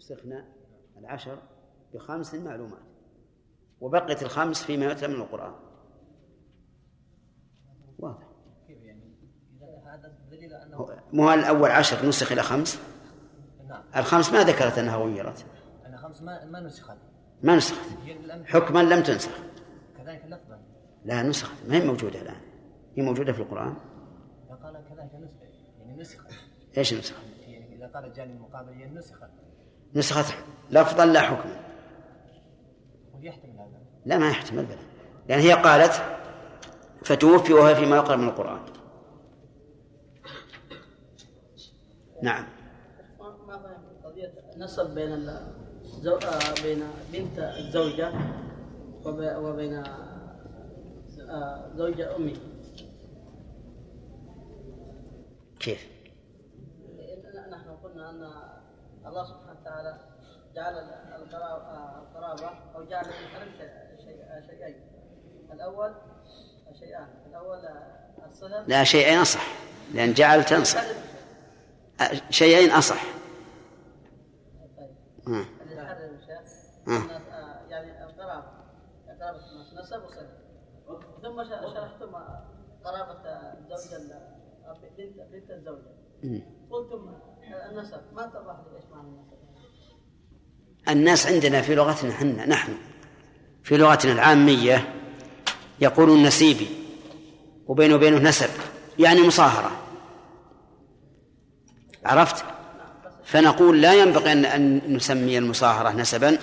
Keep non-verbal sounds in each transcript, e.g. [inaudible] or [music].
نسخنا العشر بخمس معلومات وبقيت الخمس فيما يتلى من القرآن. واضح. مو الأول عشر نسخ إلى خمس؟ نعم. الخمس ما ذكرت أنها غيرت. الخمس ما ما نسخت. ما نسخت. حكما لم تنسخ. كذلك لفظا. لا نسخت. ما هي موجودة الآن؟ هي موجودة في القرآن؟ قال كذلك نسخ يعني نسخت. إيش نسخت؟ يعني إذا قال الجانب المقابل هي نسخت. نسخت لفظا لا حكما يحتمل هذا. لا ما يحتمل بلا لأن هي قالت فتوفي وهي فيما يقرأ من القرآن. نعم. نسب بين الزو... آه، بين بنت الزوجة وبين آه، زوجة أمي. كيف؟ نحن قلنا أن الله سبحانه وتعالى جعل القرابة أو جعل الحرم شيئين. الأول شيئان. الأول الصهر لا شيئين أصح لأن جعل تنصح. شيئين أصح. طيب. آه. يعني القرابة. قرابة نسب وصهر ثم شرحتم قرابة الزوجة بنت بنت الزوجة قلتم الناس عندنا في لغتنا حنا نحن. في لغتنا العامية يقول النسيبي وبينه وبينه نسب يعني مصاهرة. عرفت؟ فنقول لا ينبغي أن نسمي المصاهرة نسبا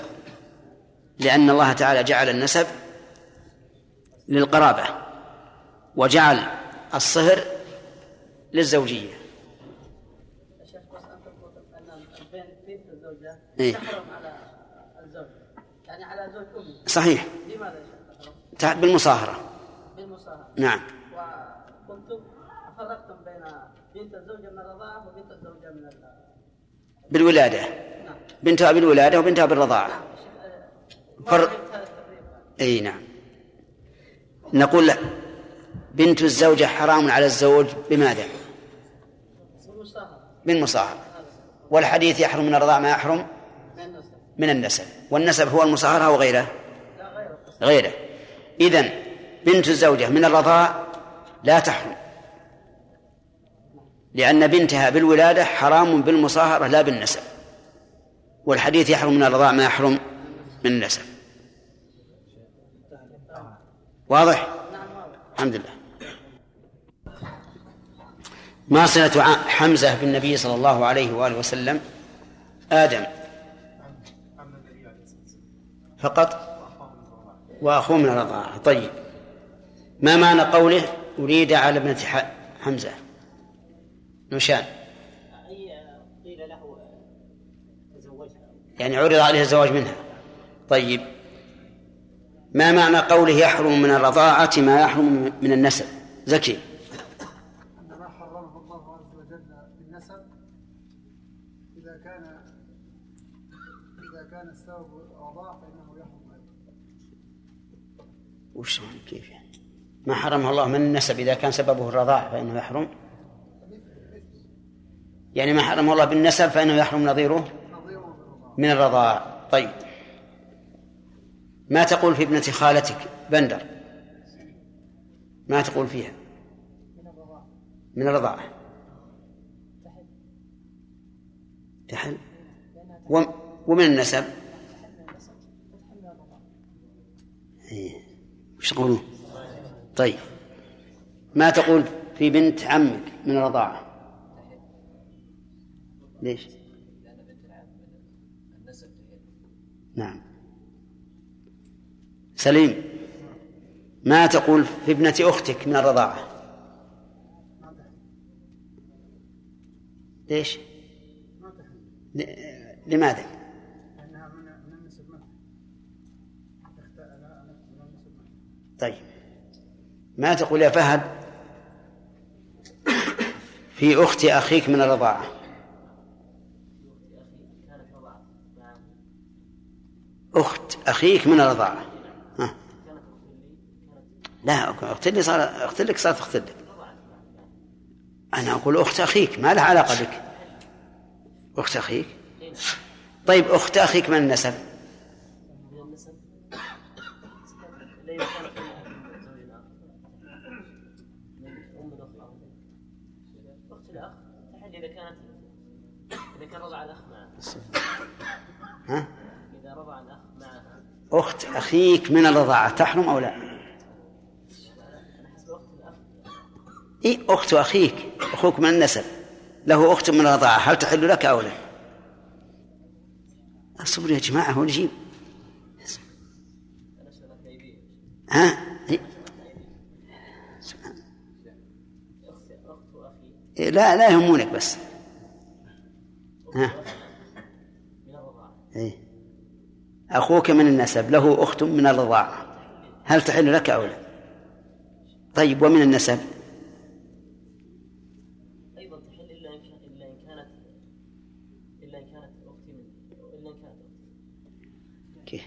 لأن الله تعالى جعل النسب للقرابة وجعل الصهر للزوجية. إيه؟ على الزوج. يعني على زوج أمه صحيح. لماذا يا بالمصاهرة. بالمصاهرة. نعم. وكنتم فرقتم بين بنت الزوجة من الرضاعة وبنت الزوجة من بالولادة. نعم. بنتها بالولادة وبنتها بالرضاعة نعم. فرق إي نعم. نقول له بنت الزوجة حرام على الزوج بماذا؟ بالمصاهرة. والحديث يحرم من الرضاع ما يحرم؟ من النسب والنسب هو المصاهرة وغيره غيره؟ إذن بنت الزوجة من الرضاع لا تحرم لأن بنتها بالولادة حرام بالمصاهرة لا بالنسب والحديث يحرم من الرضاع ما يحرم من النسب. واضح؟ الحمد لله. ما صلة حمزة بالنبي صلى الله عليه وآله وسلم؟ آدم. فقط وأخوه من الرضاعة طيب. ما معنى قوله أريد على ابنة حمزة؟ نشان يعني عرض عليه الزواج منها. طيب. ما معنى قوله يحرم من الرضاعة ما يحرم من النسب؟ زكي ما حرمه الله عز وجل بالنسب إذا كان إذا كان السبب الرضاعة فإنه يحرم وش كيف يعني؟ ما حرمه الله من النسب إذا كان سببه الرضاع فإنه يحرم. يعني ما حرمه الله بالنسب فإنه يحرم نظيره من الرضاع. طيب. ما تقول في ابنة خالتك بندر؟ ما تقول فيها؟ من الرضاعة تحل. ومن النسب؟ إيه. وش تقولون طيب ما تقول في بنت عمك من الرضاعة؟ ليش؟ نعم. سليم ما تقول في ابنة أختك من الرضاعة؟ ليش؟ لماذا طيب ما تقول يا فهد؟ في أخت أخيك من الرضاعة. أخت أخيك من الرضاعة. ها. لا أخت لي صار أخت لك صارت أخت لك. أنا أقول أخت أخيك ما لها علاقة بك. أخت أخيك؟ طيب أخت أخيك من النسب؟ ها؟ إذا رضع الأخ معها أخت أخيك من الرضاعة تحرم أو لا؟ حسب أخت أخيك أخوك من النسب. له أخت من الرضاعة هل تحل لك أو لا؟ اصبروا يا جماعة هو نجيب ها؟ إيه. إيه، لا لا يهمونك بس. ها؟ إيه. أخوك من النسب له أخت من الرضاعة هل تحل لك أو لا؟ طيب ومن النسب؟ أيضا تحل إلا إن كانت إلا إن كانت أختي من إلا إن كانت كيف؟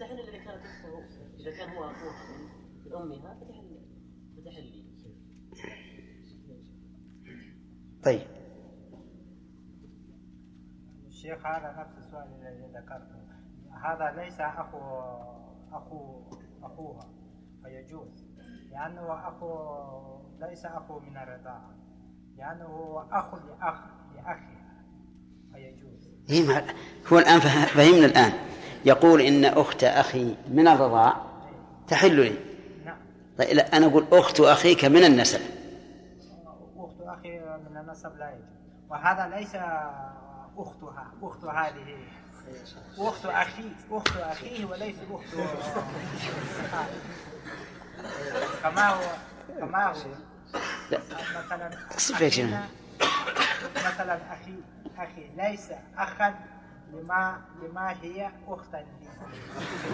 تحل إذا كانت أخته إذا كان هو أخوها من أمها فتحل طيب. الشيخ هذا نفس السؤال الذي ذكرته. هذا ليس أخو أخو أخوها فيجوز. لأنه أخو ليس أخو من الرضاعة. لأنه هو أخ لأخ لأخها فيجوز. هو الآن فه- فهمنا الآن. يقول إن أخت أخي من الرضاع تحل لي. نعم. طيب لا أنا أقول أخت أخيك من النسب. أخت أخي من النسب لا يجوز. وهذا ليس أختها أخت هذه. أخت أخي أخت أخيه وليس أخت. كما هو؟ كما هو؟ لا. مثلا مثلا أخي أخي ليس أخا لما لما هي أختا لي.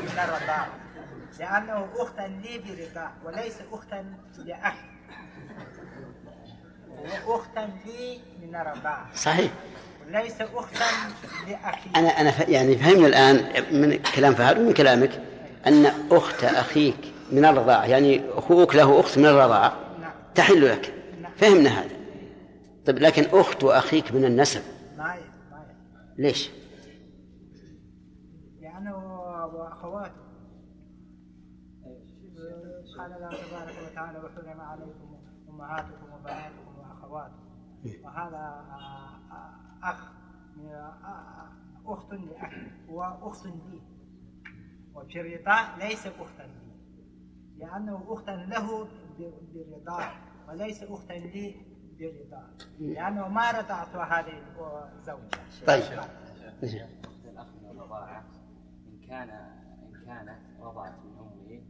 من الرضاعة لأنه أختا لي برضاع وليس أختا لأخي. هو أختا لي من الرضاعة صحيح. وليس أختا لأخي أنا أنا ف- يعني فهمنا الآن من كلام فهد ومن كلامك أن أخت أخيك من الرضاعة يعني أخوك له أخت من الرضاعة نعم. تحل لك. نعم. فهمنا هذا. طيب لكن أخت أخيك من النسب. ما ي- ما ي- ليش؟ لأنه أخواته قال الله تبارك وتعالى وحرم عليكم أمهاتكم وبناتكم وأخواتكم. وهذا أخ أخت لأخ وأخت لي. وفي الرضاع ليس أختا لي. لأنه أختا له بالرضاع وليس أختا لي بالرضاع لأنه ما رضعت هذه الزوجة. طيب. أخت الأخ من الرضاعة إن كان إن كانت رضعت من أمه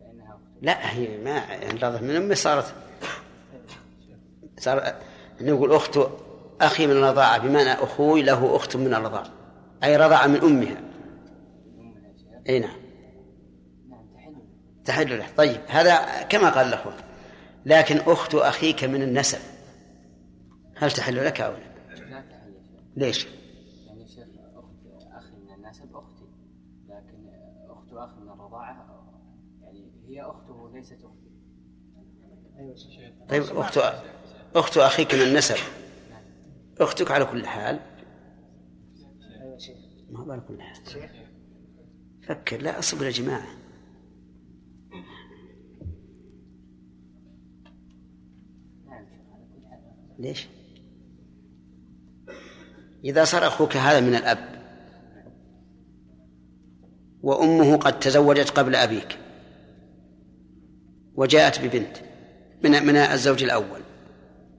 فإنها لا هي ما يعني رضعت من أمي صارت صار نقول أخت أخي من الرضاعة بمعنى أخوي له أخت من الرضاعة أي رضع من أمها. أي نعم. نعم تحل تحل له طيب هذا كما قال الأخوة. لكن أخت أخيك من النسب. هل تحل لك أو لا؟ لا تحل يا شيخ ليش؟ يعني يا شيخ أخت أخي من النسب أختي. لكن أخت أخ من الرضاعة يعني هي أخته ليست أختي. طيب أخت أخت أخيك من النسب. أختك على كل حال. ما هو على كل حال. فكر لا أصبر يا جماعة. ليش؟ إذا صار أخوك هذا من الأب وأمه قد تزوجت قبل أبيك وجاءت ببنت من من الزوج الأول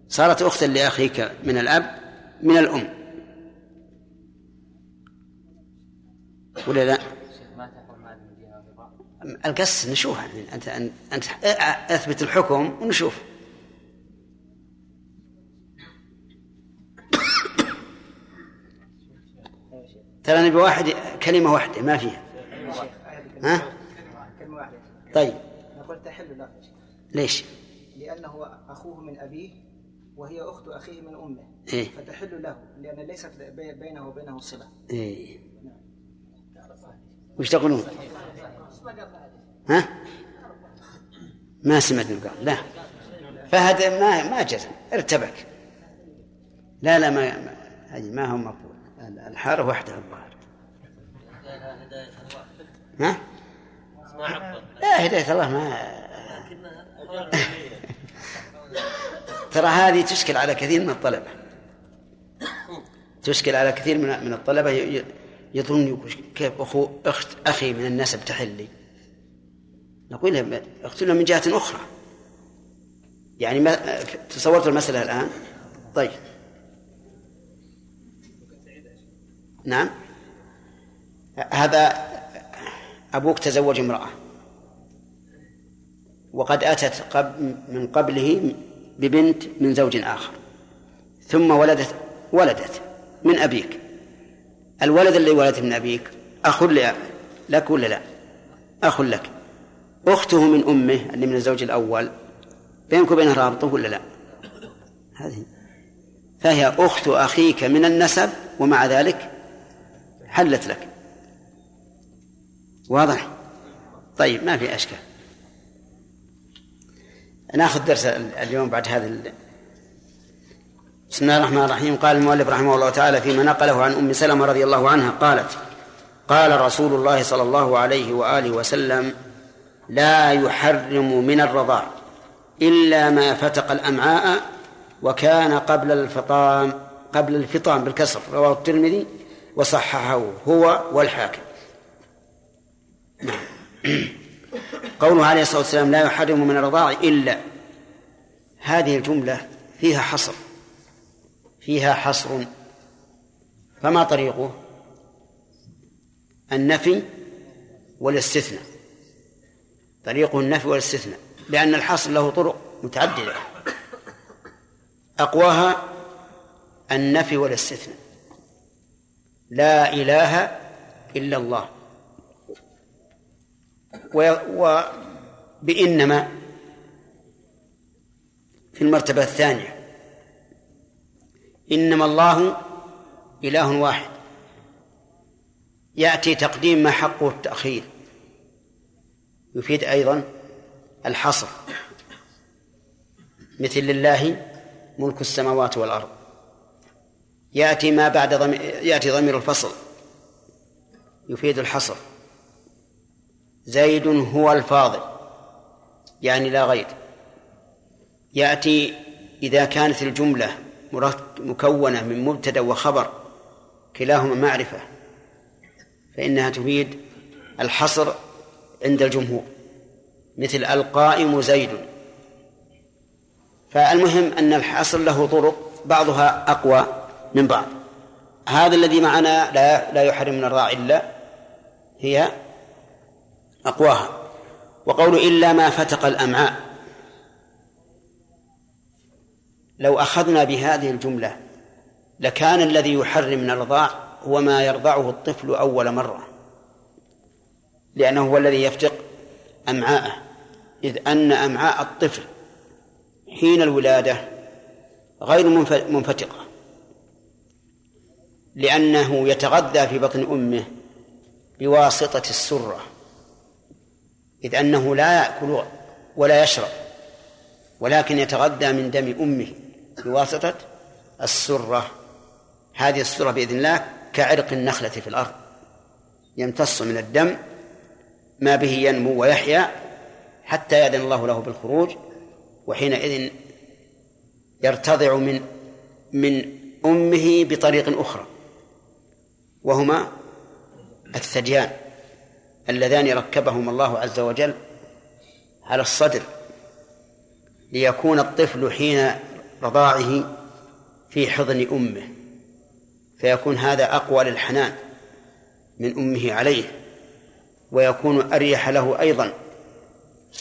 صارت أختا لأخيك من الأب من الأم ولا لا؟ القص نشوفها يعني أنت أنت أثبت الحكم ونشوف ترى نبي واحد كلمة واحدة ما فيها ها؟ كلمة واحدة طيب نقول تحل له ليش؟ لأنه أخوه من أبيه وهي أخت أخيه من أمه إيه. فتحل له لأن ليست بي- بينه وبينه صلة. إيه. وش تقولون؟ ها؟ ما سمعت قال. لا. فهد ما ما جزم. ارتبك. لا لا ما ما- هو مقبول. الحارة وحدها الظاهر. ها؟ لا هداية الله ما [laughs] ترى هذه تشكل على كثير من الطلبة. تشكل على كثير من من الطلبة يظن كيف أخو أخت أخي من النسب تحلي نقول له اقتلنا من جهة أخرى. يعني ما تصورت المسألة الآن؟ طيب. نعم. هذا أبوك تزوج امرأة. وقد أتت قبل من قبله ببنت من زوج آخر. ثم ولدت ولدت من أبيك. الولد اللي ولدت من أبيك أخ لك ولا لا؟ أخ لك. أخته من أمه اللي من الزوج الأول. بينك وبينها رابطة ولا لا؟ هذه. فهي أخت أخيك من النسب ومع ذلك حلت لك. واضح؟ طيب ما في أشكال. ناخذ درس اليوم بعد هذا. بسم الله الرحمن الرحيم. قال المؤلف رحمه الله تعالى فيما نقله عن أم سلمة رضي الله عنها قالت قال رسول الله صلى الله عليه وآله وسلم لا يحرم من الرضاع إلا ما فتق الأمعاء وكان قبل الفطام قبل الفطام بالكسر. رواه الترمذي وصححه هو والحاكم. نعم. [clears throat] قوله عليه الصلاة والسلام لا يحرم من الرضاع إلا هذه الجملة فيها حصر. فيها حصر. فما طريقه؟ النفي والاستثناء. طريقه النفي والاستثناء لأن الحصر له طرق متعددة. أقواها النفي والاستثناء. لا إله إلا الله. وبإنما في المرتبة الثانية. إنما الله إله واحد. يأتي تقديم ما حقه التأخير. يفيد أيضا الحصر. مثل لله ملك السماوات والأرض. يأتي ما بعد ضمير يأتي ضمير الفصل. يفيد الحصر. زيد هو الفاضل يعني لا غير. يأتي إذا كانت الجملة مكونة من مبتدأ وخبر كلاهما معرفة فإنها تفيد الحصر عند الجمهور مثل القائم زيد. فالمهم أن الحصر له طرق بعضها أقوى من بعض. هذا الذي معنا لا لا يحرم من الراع إلا هي أقواها. وقول إلا ما فتق الأمعاء. لو أخذنا بهذه الجملة لكان الذي يحرم من الرضاع هو ما يرضعه الطفل أول مرة لأنه هو الذي يفتق أمعاءه. إذ أن أمعاء الطفل حين الولادة غير منفتقة لأنه يتغذى في بطن أمه بواسطة السرة إذ أنه لا يأكل ولا يشرب ولكن يتغذى من دم أمه. بواسطة السرة. هذه السرة بإذن الله كعرق النخلة في الأرض. يمتص من الدم ما به ينمو ويحيا حتى يأذن الله له بالخروج وحينئذ يرتضع من من أمه بطريق أخرى وهما الثديان اللذان ركبهما الله عز وجل على الصدر. ليكون الطفل حين رضاعه في حضن أمه فيكون هذا أقوى للحنان من أمه عليه ويكون أريح له أيضا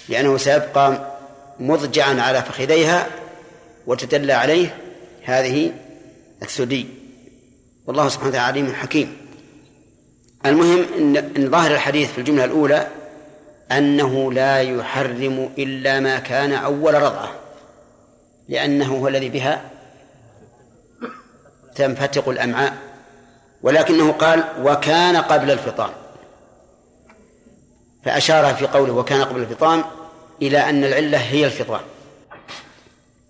لأنه سيبقى مضجعا على فخذيها وتدلى عليه هذه الثدي. والله سبحانه وتعالى عليم حكيم. المهم إن ظاهر الحديث في الجملة الأولى أنه لا يحرم إلا ما كان أول رضعة. لأنه هو الذي بها تنفتق الأمعاء ولكنه قال وكان قبل الفطام فأشار في قوله وكان قبل الفطام إلى أن العلة هي الفطام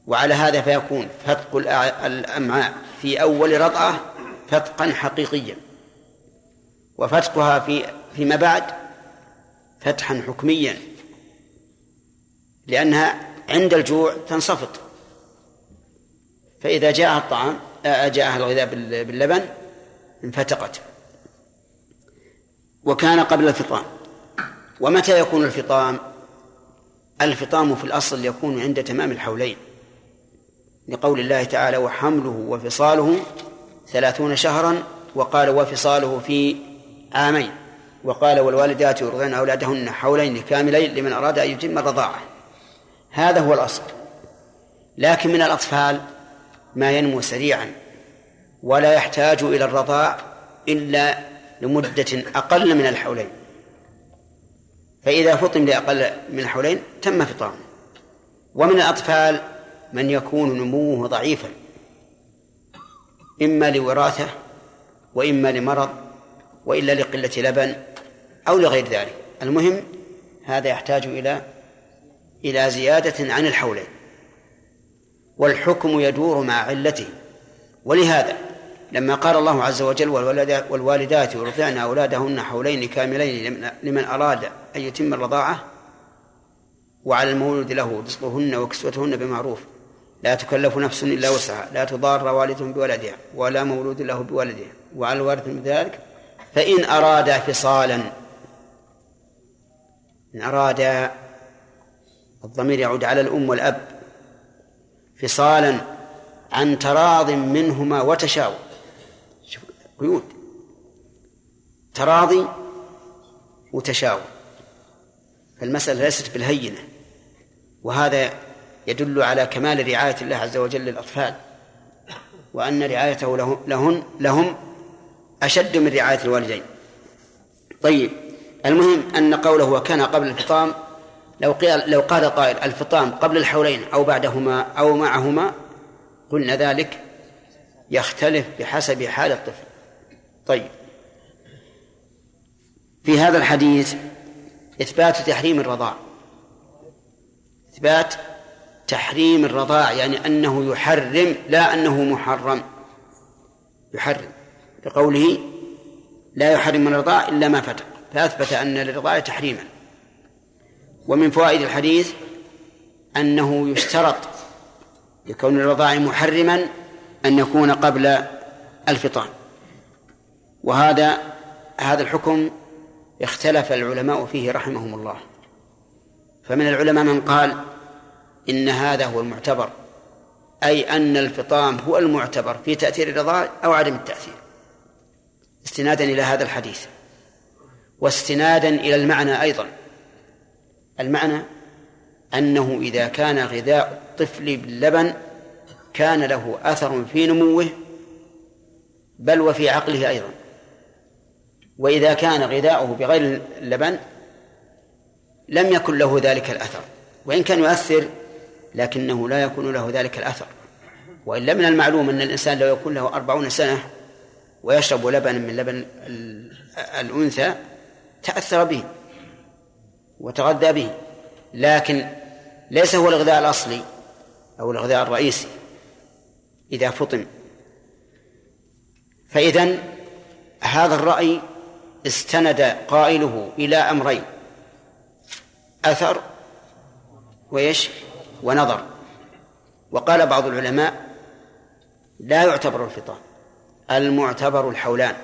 وعلى هذا فيكون فتق الأمعاء في أول رضعة فتقا حقيقيا وفتقها في فيما بعد فتحا حكميا لأنها عند الجوع تنصفط. فإذا جاءها الطعام آه، جاءها الغذاء باللبن انفتقت. وكان قبل الفطام. ومتى يكون الفطام؟ الفطام في الأصل يكون عند تمام الحولين. لقول الله تعالى وحمله وفصاله ثلاثون شهرا وقال وفصاله في عامين وقال والوالدات يرضعن أولادهن حولين كاملين لمن أراد أن يتم الرضاعة هذا هو الأصل. لكن من الأطفال ما ينمو سريعا ولا يحتاج إلى الرضاع إلا لمدة أقل من الحولين. فإذا فطم لأقل من الحولين تم فطامه. ومن الأطفال من يكون نموه ضعيفا إما لوراثة وإما لمرض وإلا لقلة لبن أو لغير ذلك. المهم هذا يحتاج إلى إلى زيادة عن الحولين. والحكم يدور مع علته. ولهذا لما قال الله عز وجل والوالدات يرضعن أولادهن حولين كاملين لمن أراد أن يتم الرضاعة وعلى المولود له رزقهن وكسوتهن بمعروف. لا تكلف نفس إلا وسعها. لا تضار والد بولدها ولا مولود له بولده وعلى الوارث من ذلك فإن أراد فصالا إن أراد الضمير يعود على الأم والأب. فصالا عن تراض منهما وتشاور قيود. تراضي وتشاور فالمسألة ليست بالهينة وهذا يدل على كمال رعاية الله عز وجل للأطفال وأن رعايته لهن لهم أشد من رعاية الوالدين. طيب المهم أن قوله وكان قبل الفطام لو قال لو قال قائل الفطام قبل الحولين أو بعدهما أو معهما قلنا ذلك يختلف بحسب حال الطفل. طيب. في هذا الحديث إثبات تحريم الرضاع. إثبات تحريم الرضاع يعني أنه يحرم لا أنه محرم. يحرم. بقوله لا يحرم الرضاع إلا ما فتق. فأثبت أن للرضاع تحريما. ومن فوائد الحديث أنه يشترط لكون الرضاع محرما أن يكون قبل الفطام. وهذا هذا الحكم اختلف العلماء فيه رحمهم الله. فمن العلماء من قال إن هذا هو المعتبر أي أن الفطام هو المعتبر في تأثير الرضاع أو عدم التأثير. استنادا إلى هذا الحديث. واستنادا إلى المعنى أيضا. المعنى أنه إذا كان غذاء الطفل باللبن كان له أثر في نموه بل وفي عقله أيضا. وإذا كان غذاؤه بغير اللبن لم يكن له ذلك الأثر. وإن كان يؤثر لكنه لا يكون له ذلك الأثر. وإلا من المعلوم أن الإنسان لو يكون له أربعون سنة ويشرب لبنا من لبن الأنثى تأثر به. وتغذى به لكن ليس هو الغذاء الأصلي أو الغذاء الرئيسي إذا فطم فإذا هذا الرأي استند قائله إلى أمرين أثر وإيش؟ ونظر. وقال بعض العلماء لا يعتبر الفطام المعتبر الحولان.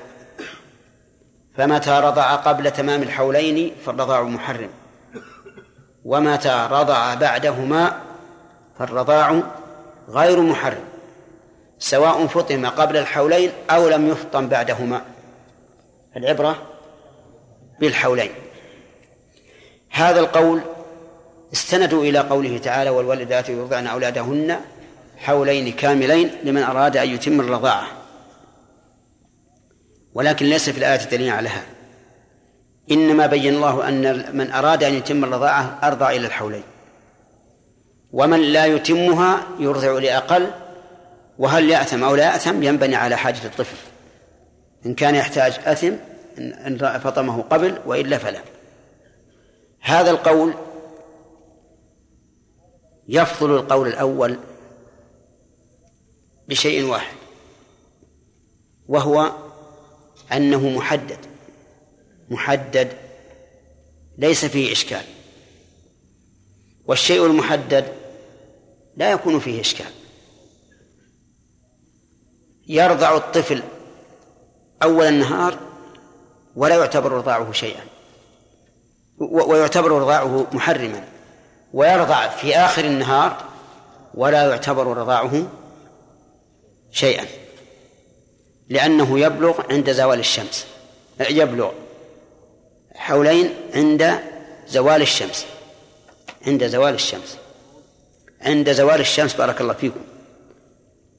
فمتى رضع قبل تمام الحولين فالرضاع محرم. ومتى رضع بعدهما فالرضاع غير محرم سواء فطم قبل الحولين أو لم يفطم بعدهما. العبرة بالحولين. هذا القول استندوا إلى قوله تعالى والوالدات يرضعن أولادهن حولين كاملين لمن أراد أن يتم الرضاعة ولكن ليس في الآية دليل على هذا. إنما بين الله أن من أراد أن يتم الرضاعة أرضع إلى الحولين. ومن لا يتمها يرضع لأقل وهل يأثم أو لا يأثم ينبني على حاجة الطفل. إن كان يحتاج أثم إن فطمه قبل وإلا فلا. هذا القول يفضل القول الأول بشيء واحد وهو أنه محدد. محدد ليس فيه إشكال. والشيء المحدد لا يكون فيه إشكال. يرضع الطفل أول النهار ولا يعتبر رضاعه شيئا. ويعتبر رضاعه محرما. ويرضع في آخر النهار ولا يعتبر رضاعه شيئا. لأنه يبلغ عند زوال الشمس. يبلغ. حولين عند زوال الشمس. عند زوال الشمس. عند زوال الشمس بارك الله فيكم.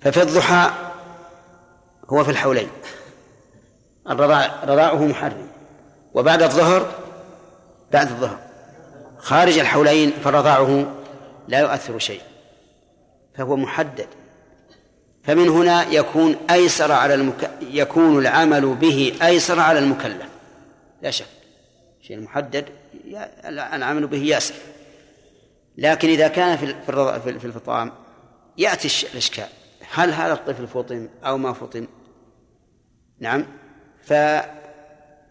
ففي الضحى هو في الحولين. الرضاع رضاعه محرم. وبعد الظهر بعد الظهر. خارج الحولين فرضاعه لا يؤثر شيء. فهو محدد. فمن هنا يكون أيسر على المك... يكون العمل به أيسر على المكلف. لا شك. شيء محدد العمل به ياسر. لكن إذا كان في في الفطام يأتي الإشكال. هل هذا الطفل فطم أو ما فطم؟ نعم.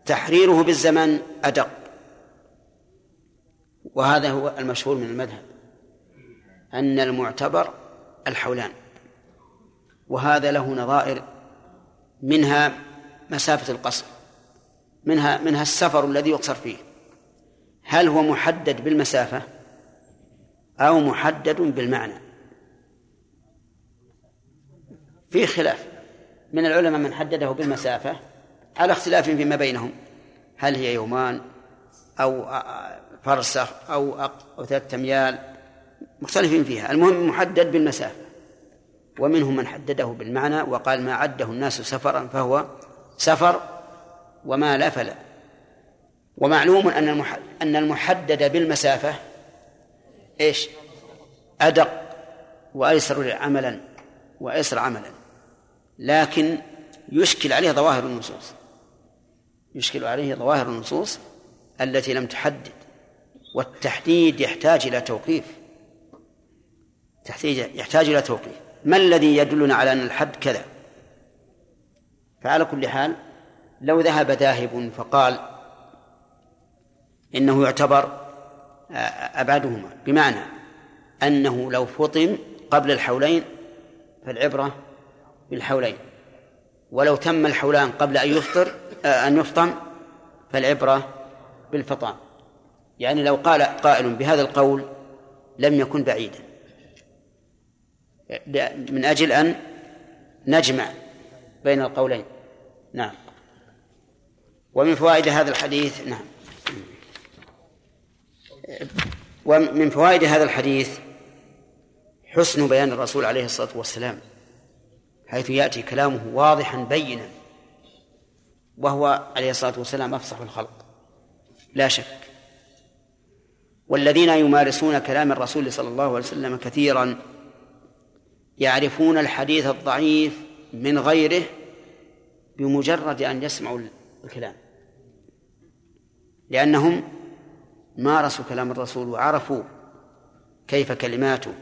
فتحريره بالزمن أدق. وهذا هو المشهور من المذهب. أن المعتبر الحولان. وهذا له نظائر منها مسافة القصر. منها منها السفر الذي يقصر فيه. هل هو محدد بالمسافة؟ أو محدد بالمعنى؟ في خلاف. من العلماء من حدده بالمسافة على اختلاف فيما بينهم. هل هي يومان أو فرسخ أو أو ثلاثة أميال؟ مختلفين فيها. المهم محدد بالمسافة. ومنهم من حدده بالمعنى وقال ما عده الناس سفرا فهو سفر وما لا فلا. ومعلوم أن أن المحدد بالمسافة إيش؟ أدق وأيسر عملا وأيسر عملا. لكن يشكل عليه ظواهر النصوص. يشكل عليه ظواهر النصوص التي لم تحدد. والتحديد يحتاج إلى توقيف. تحتاج يحتاج إلى توقيف. ما الذي يدلنا على أن الحد كذا؟ فعلى كل حال لو ذهب ذاهب فقال إنه يعتبر أبعدهما بمعنى أنه لو فطم قبل الحولين فالعبرة بالحولين ولو تم الحولان قبل أن يفطر أن يفطم فالعبرة بالفطام. يعني لو قال قائل بهذا القول لم يكن بعيدا. من أجل أن نجمع بين القولين. نعم. ومن فوائد هذا الحديث نعم. ومن فوائد هذا الحديث حسن بيان الرسول عليه الصلاة والسلام حيث يأتي كلامه واضحا بينا وهو عليه الصلاة والسلام أفصح الخلق لا شك. والذين يمارسون كلام الرسول صلى الله عليه وسلم كثيرا يعرفون الحديث الضعيف من غيره بمجرد أن يسمعوا الكلام. لأنهم مارسوا كلام الرسول وعرفوا كيف كلماته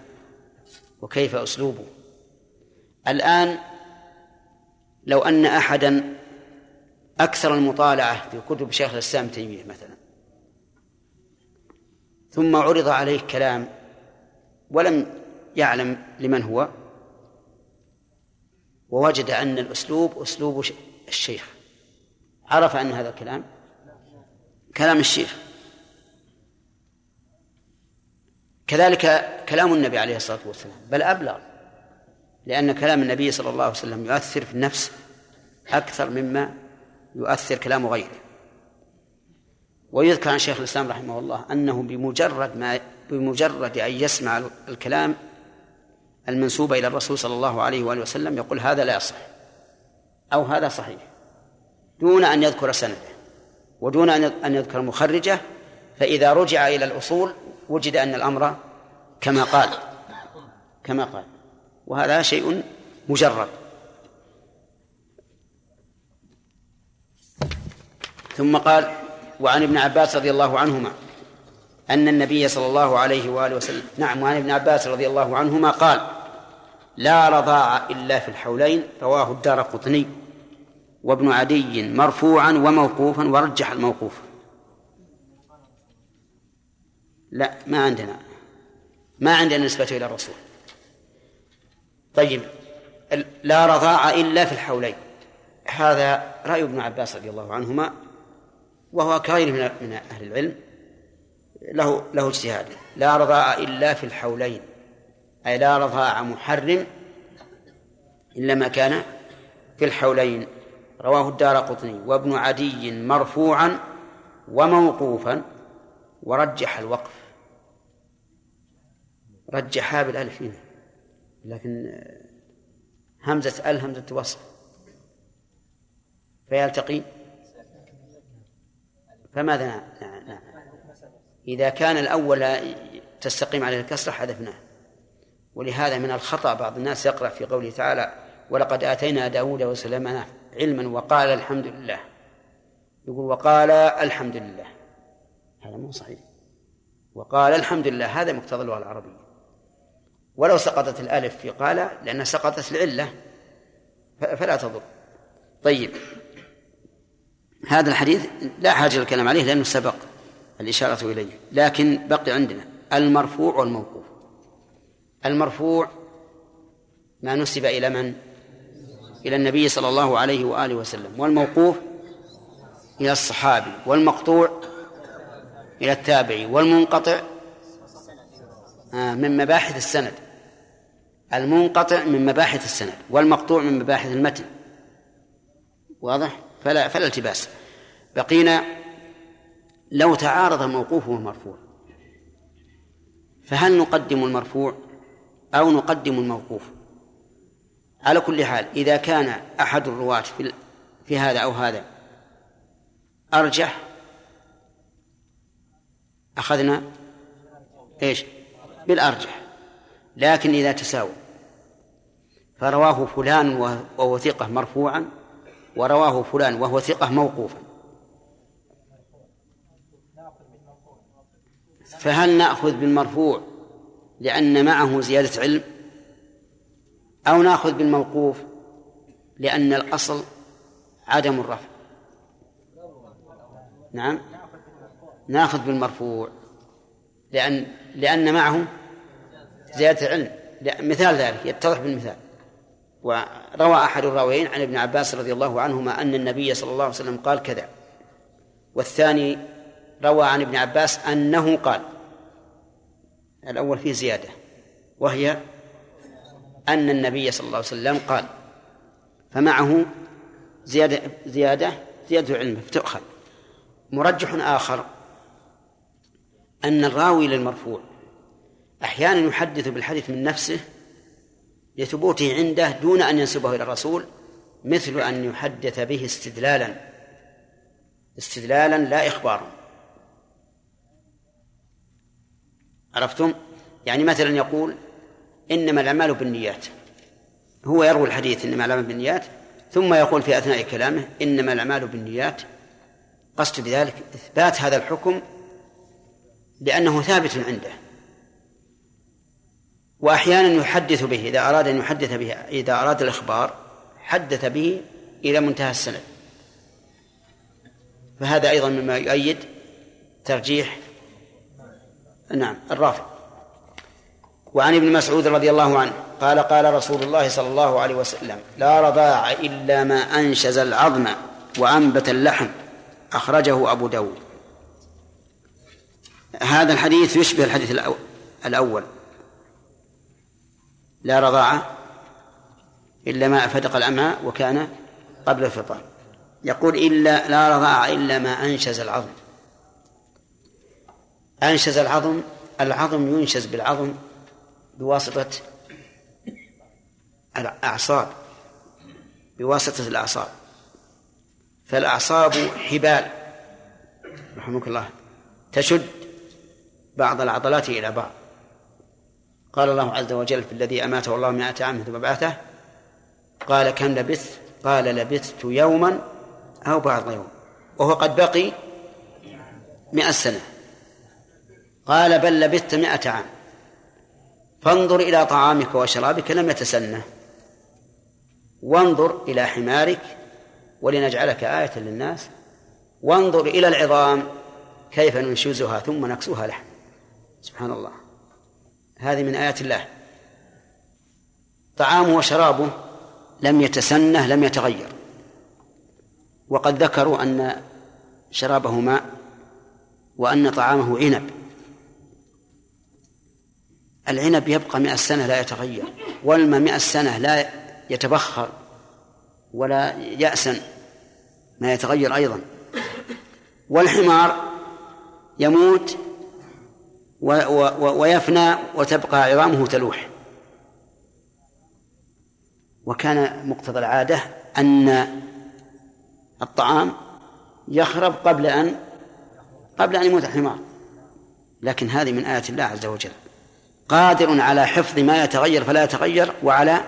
وكيف أسلوبه. الآن لو أن أحدا أكثر المطالعة في كتب شيخ الإسلام تيمية مثلا ثم عرض عليه كلام ولم يعلم لمن هو ووجد أن الأسلوب أسلوب الشيخ عرف أن هذا الكلام كلام الشيخ. كذلك كلام النبي عليه الصلاة والسلام بل أبلغ لأن كلام النبي صلى الله عليه وسلم يؤثر في النفس أكثر مما يؤثر كلام غيره. ويذكر عن شيخ الإسلام رحمه الله أنه بمجرد ما بمجرد أن يسمع الكلام المنسوب إلى الرسول صلى الله عليه وآله وسلم يقول هذا لا يصح أو هذا صحيح دون أن يذكر سنده. ودون أن يذكر مخرجه فإذا رجع إلى الأصول وجد أن الأمر كما قال كما قال. وهذا شيء مجرد ثم قال وعن ابن عباس رضي الله عنهما أن النبي صلى الله عليه وآله وسلم نعم وعن ابن عباس رضي الله عنهما قال لا رضاع إلا في الحولين رواه الدار قطني. وابن عدي مرفوعا وموقوفا ورجح الموقوف. لا ما عندنا ما عندنا نسبة إلى الرسول. طيب لا رضاع إلا في الحولين. هذا رأي ابن عباس رضي الله عنهما وهو كغير من من أهل العلم. له له اجتهاد. لا رضاع إلا في الحولين. أي لا رضاع محرم إلا ما كان في الحولين. رواه الدار قطني. وابن عدي مرفوعا وموقوفا. ورجح الوقف. رجحها بالألف هنا. لكن همزة ال همزة وصل فيلتقي. فماذا نعم نعم إذا كان الأول تستقيم عليه الكسرة حذفناه. ولهذا من الخطأ بعض الناس يقرأ في قوله تعالى ولقد آتينا داود وسليمان علما وقال الحمد لله. يقول وقال الحمد لله. هذا مو صحيح. وقال الحمد لله هذا مقتضى اللغة العربية. ولو سقطت الألف في قال لأنها سقطت العلة فلا تضر. طيب. هذا الحديث لا حاجة للكلام عليه لأنه سبق الإشارة إليه. لكن بقي عندنا المرفوع والموقوف. المرفوع ما نسب إلى من؟ إلى النبي صلى الله عليه وآله وسلم والموقوف إلى الصحابي والمقطوع إلى التابعي والمنقطع آه، من مباحث السند. المنقطع من مباحث السند والمقطوع من مباحث المتن. واضح؟ فلا فلا التباس. بقينا لو تعارض الموقوف والمرفوع فهل نقدم المرفوع أو نقدم الموقوف؟ على كل حال إذا كان أحد الرواة في في هذا أو هذا أرجح؟ أخذنا؟ إيش؟ بالأرجح. لكن إذا تساوى فرواه فلان وهو ثقة مرفوعا ورواه فلان وهو ثقة موقوفا. فهل نأخذ بالمرفوع لأن معه زيادة علم؟ أو نأخذ بالموقوف لأن الأصل عدم الرفع. نعم. نأخذ بالمرفوع. لأن لأن معه زيادة علم مثال ذلك يتضح بالمثال. وروى أحد الراويين عن ابن عباس رضي الله عنهما أن النبي صلى الله عليه وسلم قال كذا. والثاني روى عن ابن عباس أنه قال الأول فيه زيادة وهي أن النبي صلى الله عليه وسلم قال فمعه زيادة زيادة زيادة علم فتؤخذ. مرجح آخر أن الراوي للمرفوع أحيانا يحدث بالحديث من نفسه لثبوته عنده دون أن ينسبه إلى الرسول مثل أن يحدث به استدلالا. استدلالا لا إخبارا عرفتم؟ يعني مثلا يقول إنما الأعمال بالنيات. هو يروي الحديث إنما الأعمال بالنيات ثم يقول في أثناء كلامه إنما الأعمال بالنيات. قصد بذلك إثبات هذا الحكم لأنه ثابت عنده. وأحيانا يحدث به إذا أراد أن يحدث به إذا أراد الإخبار حدث به إلى منتهى السند. فهذا أيضا مما يؤيد ترجيح نعم الرافع. وعن ابن مسعود رضي الله عنه قال قال رسول الله صلى الله عليه وسلم لا رضاع إلا ما أنشز العظم وأنبت اللحم. أخرجه أبو داود. هذا الحديث يشبه الحديث الأول. لا رضاعة إلا ما أفدق الأمعاء وكان قبل الفطار يقول إلا لا رضاعة إلا ما أنشز العظم. أنشز العظم العظم ينشز بالعظم بواسطة الأعصاب بواسطة الأعصاب. فالأعصاب حبال. رحمك الله. تشد بعض العضلات إلى بعض. قال الله عز وجل في الذي أماته الله مائة عام ثم بعثه قال كم لبثت؟ قال لبثت يوما أو بعض يوم. وهو قد بقي مئة سنة. قال بل لبثت مئة عام. فانظر إلى طعامك وشرابك لم يتسنه. وانظر إلى حمارك ولنجعلك آية للناس. وانظر إلى العظام كيف ننشزها ثم نكسوها لحم. سبحان الله هذه من آيات الله. طعامه وشرابه لم يتسنه لم يتغير. وقد ذكروا أن شرابه ماء وأن طعامه عنب. العنب يبقى مئة سنة لا يتغير والماء مئة سنة لا يتبخر ولا يأسن ما يتغير أيضا. والحمار يموت و و ويفنى وتبقى عظامه تلوح. وكان مقتضى العادة أن الطعام يخرب قبل أن قبل أن يموت الحمار. لكن هذه من آيات الله عز وجل. قادر على حفظ ما يتغير فلا يتغير وعلى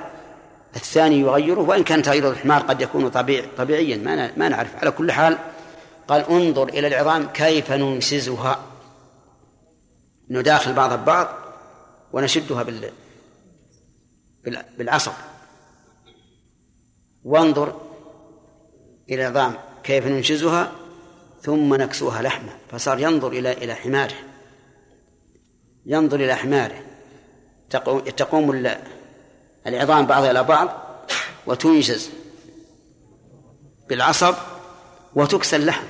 الثاني يغيره وإن كان تغيير الحمار قد يكون طبيعي طبيعيا. ما ما نعرف. على كل حال قال انظر إلى العظام كيف ننسزها نداخل بعضها ببعض ونشدها بال بالعصب. وانظر إلى العظام كيف ننشزها ثم نكسوها لحما. فصار ينظر إلى إلى حماره. ينظر إلى حماره تقوم العظام بعضها إلى بعض وتنجز بالعصب وتكسى اللحم.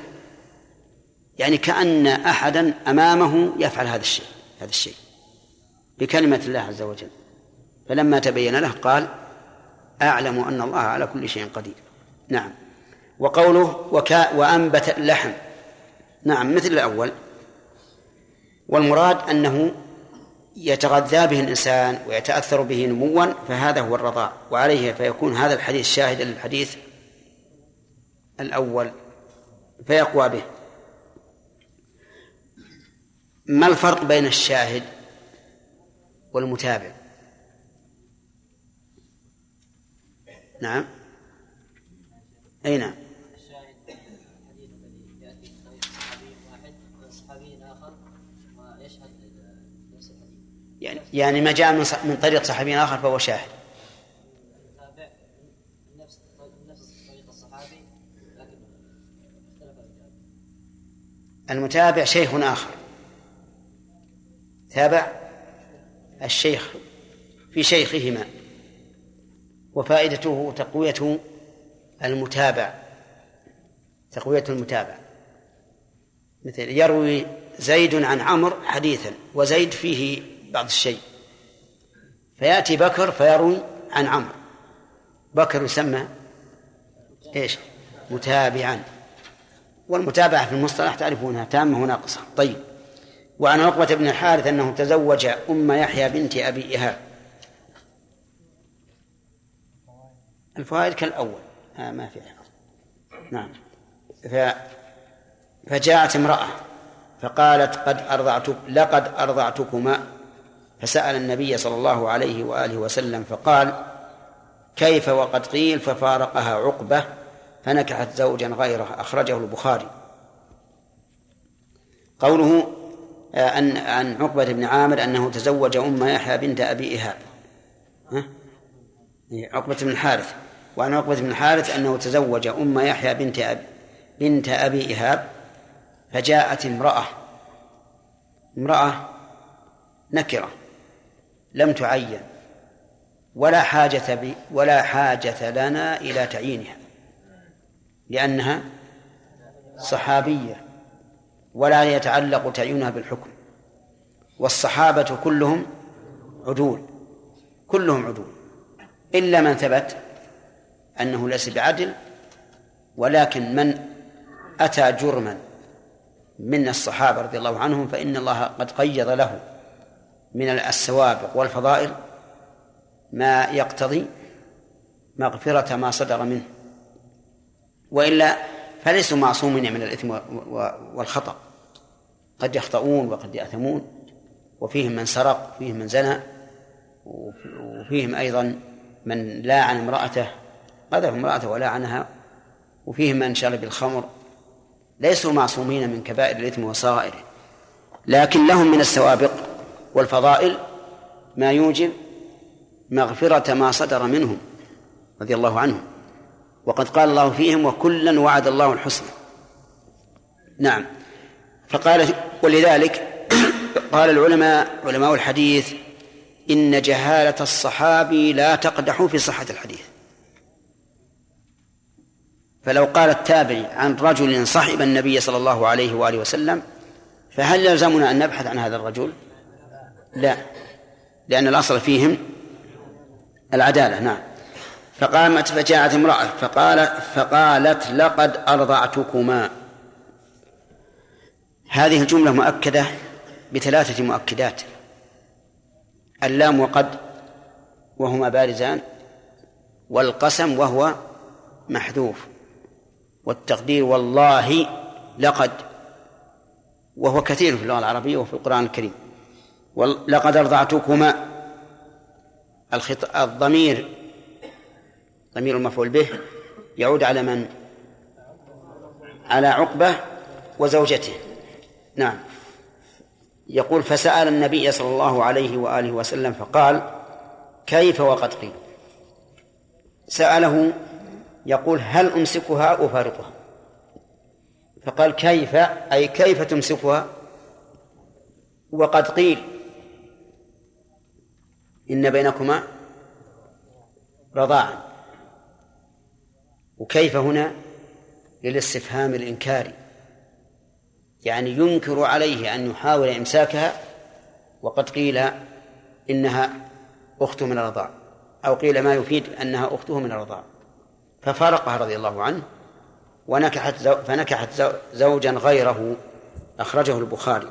يعني كأن أحدا أمامه يفعل هذا الشيء هذا الشيء بكلمة الله عز وجل. فلما تبين له قال أعلم أن الله على كل شيء قدير. نعم. وقوله وكا وأنبت اللحم. نعم مثل الأول. والمراد أنه يتغذى به الإنسان ويتأثر به نموا فهذا هو الرضاع وعليه فيكون هذا الحديث شاهدا للحديث الأول. فيقوى به. ما الفرق بين الشاهد والمتابع؟ نعم. أي نعم الشاهد الحديث الذي ياتي من صحابي واحد صحابي اخر ويشهد نفس الحديث يعني يعني ما جاء من من طريق صحابي آخر فهو شاهد. المتابع شيخ آخر. تابع الشيخ في شيخهما. وفائدته تقوية المتابع. تقوية المتابع. مثل يروي زيد عن عمرو حديثا وزيد فيه بعض الشيء. فيأتي بكر فيروي عن عمرو. بكر يسمى إيش؟ متابعا. والمتابعة في المصطلح تعرفونها تامة وناقصة. طيب. وعن عقبة بن الحارث أنه تزوج أم يحيى بنت أبي إيهاب الفوائد كالأول. آه ما في نعم. ف... فجاءت امرأة فقالت قد أرضعتك لقد أرضعتكما. فسأل النبي صلى الله عليه وآله وسلم فقال كيف وقد قيل ففارقها عقبة فنكحت زوجا غيره؟ أخرجه البخاري. قوله عن عن عقبة بن عامر أنه تزوج أم يحيى بنت أبي إيهاب ها؟ عقبة بن الحارث. وعن عقبة بن الحارث أنه تزوج أم يحيى بنت أبي بنت أبي إيهاب فجاءت امرأة امرأة نكرة. لم تعين ولا حاجة ولا حاجة لنا إلى تعيينها لأنها صحابية ولا يتعلق تعيينها بالحكم والصحابة كلهم عدول كلهم عدول إلا من ثبت أنه ليس بعدل ولكن من أتى جرما من الصحابة رضي الله عنهم فإن الله قد قيض له. من السوابق والفضائل ما يقتضي مغفرة ما صدر منه. وإلا فليسوا معصومين من الإثم والخطأ. قد يخطئون وقد يأثمون وفيهم من سرق وفيهم من زنى وفيهم أيضا من لاعن امرأته قذف امرأته ولعنها وفيهم من شرب الخمر. ليسوا معصومين من كبائر الإثم وصغائره. لكن لهم من السوابق والفضائل ما يوجب مغفرة ما صدر منهم رضي الله عنهم. وقد قال الله فيهم وكلا وعد الله الحسنى. نعم. فقال ولذلك [coughs] قال العلماء علماء الحديث إن جهالة الصحابي لا تقدح في صحة الحديث. فلو قال التابعي عن رجل صحب النبي صلى الله عليه وآله وسلم فهل يلزمنا أن نبحث عن هذا الرجل؟ لا. لأن الأصل فيهم العدالة نعم. فقامت فجاءت امرأة فقال فقالت لقد أرضعتكما. هذه الجملة مؤكدة بثلاثة مؤكدات. اللام وقد وهما بارزان والقسم وهو محذوف. والتقدير والله لقد وهو كثير في اللغة العربية وفي القرآن الكريم. لقد أرضعتكما الخط... الضمير ضمير المفعول به يعود على من؟ على عقبة وزوجته. نعم. يقول فسأل النبي صلى الله عليه وآله وسلم فقال كيف وقد قيل؟ سأله يقول هل أمسكها أو أفارقها فقال كيف؟ أي كيف تمسكها؟ وقد قيل إن بينكما رضاعا. وكيف هنا؟ للاستفهام الإنكاري. يعني ينكر عليه أن يحاول إمساكها وقد قيل إنها أخت من الرضاع أو قيل ما يفيد أنها أخته من الرضاع. ففارقها رضي الله عنه ونكحت زو فنكحت زوجا غيره أخرجه البخاري.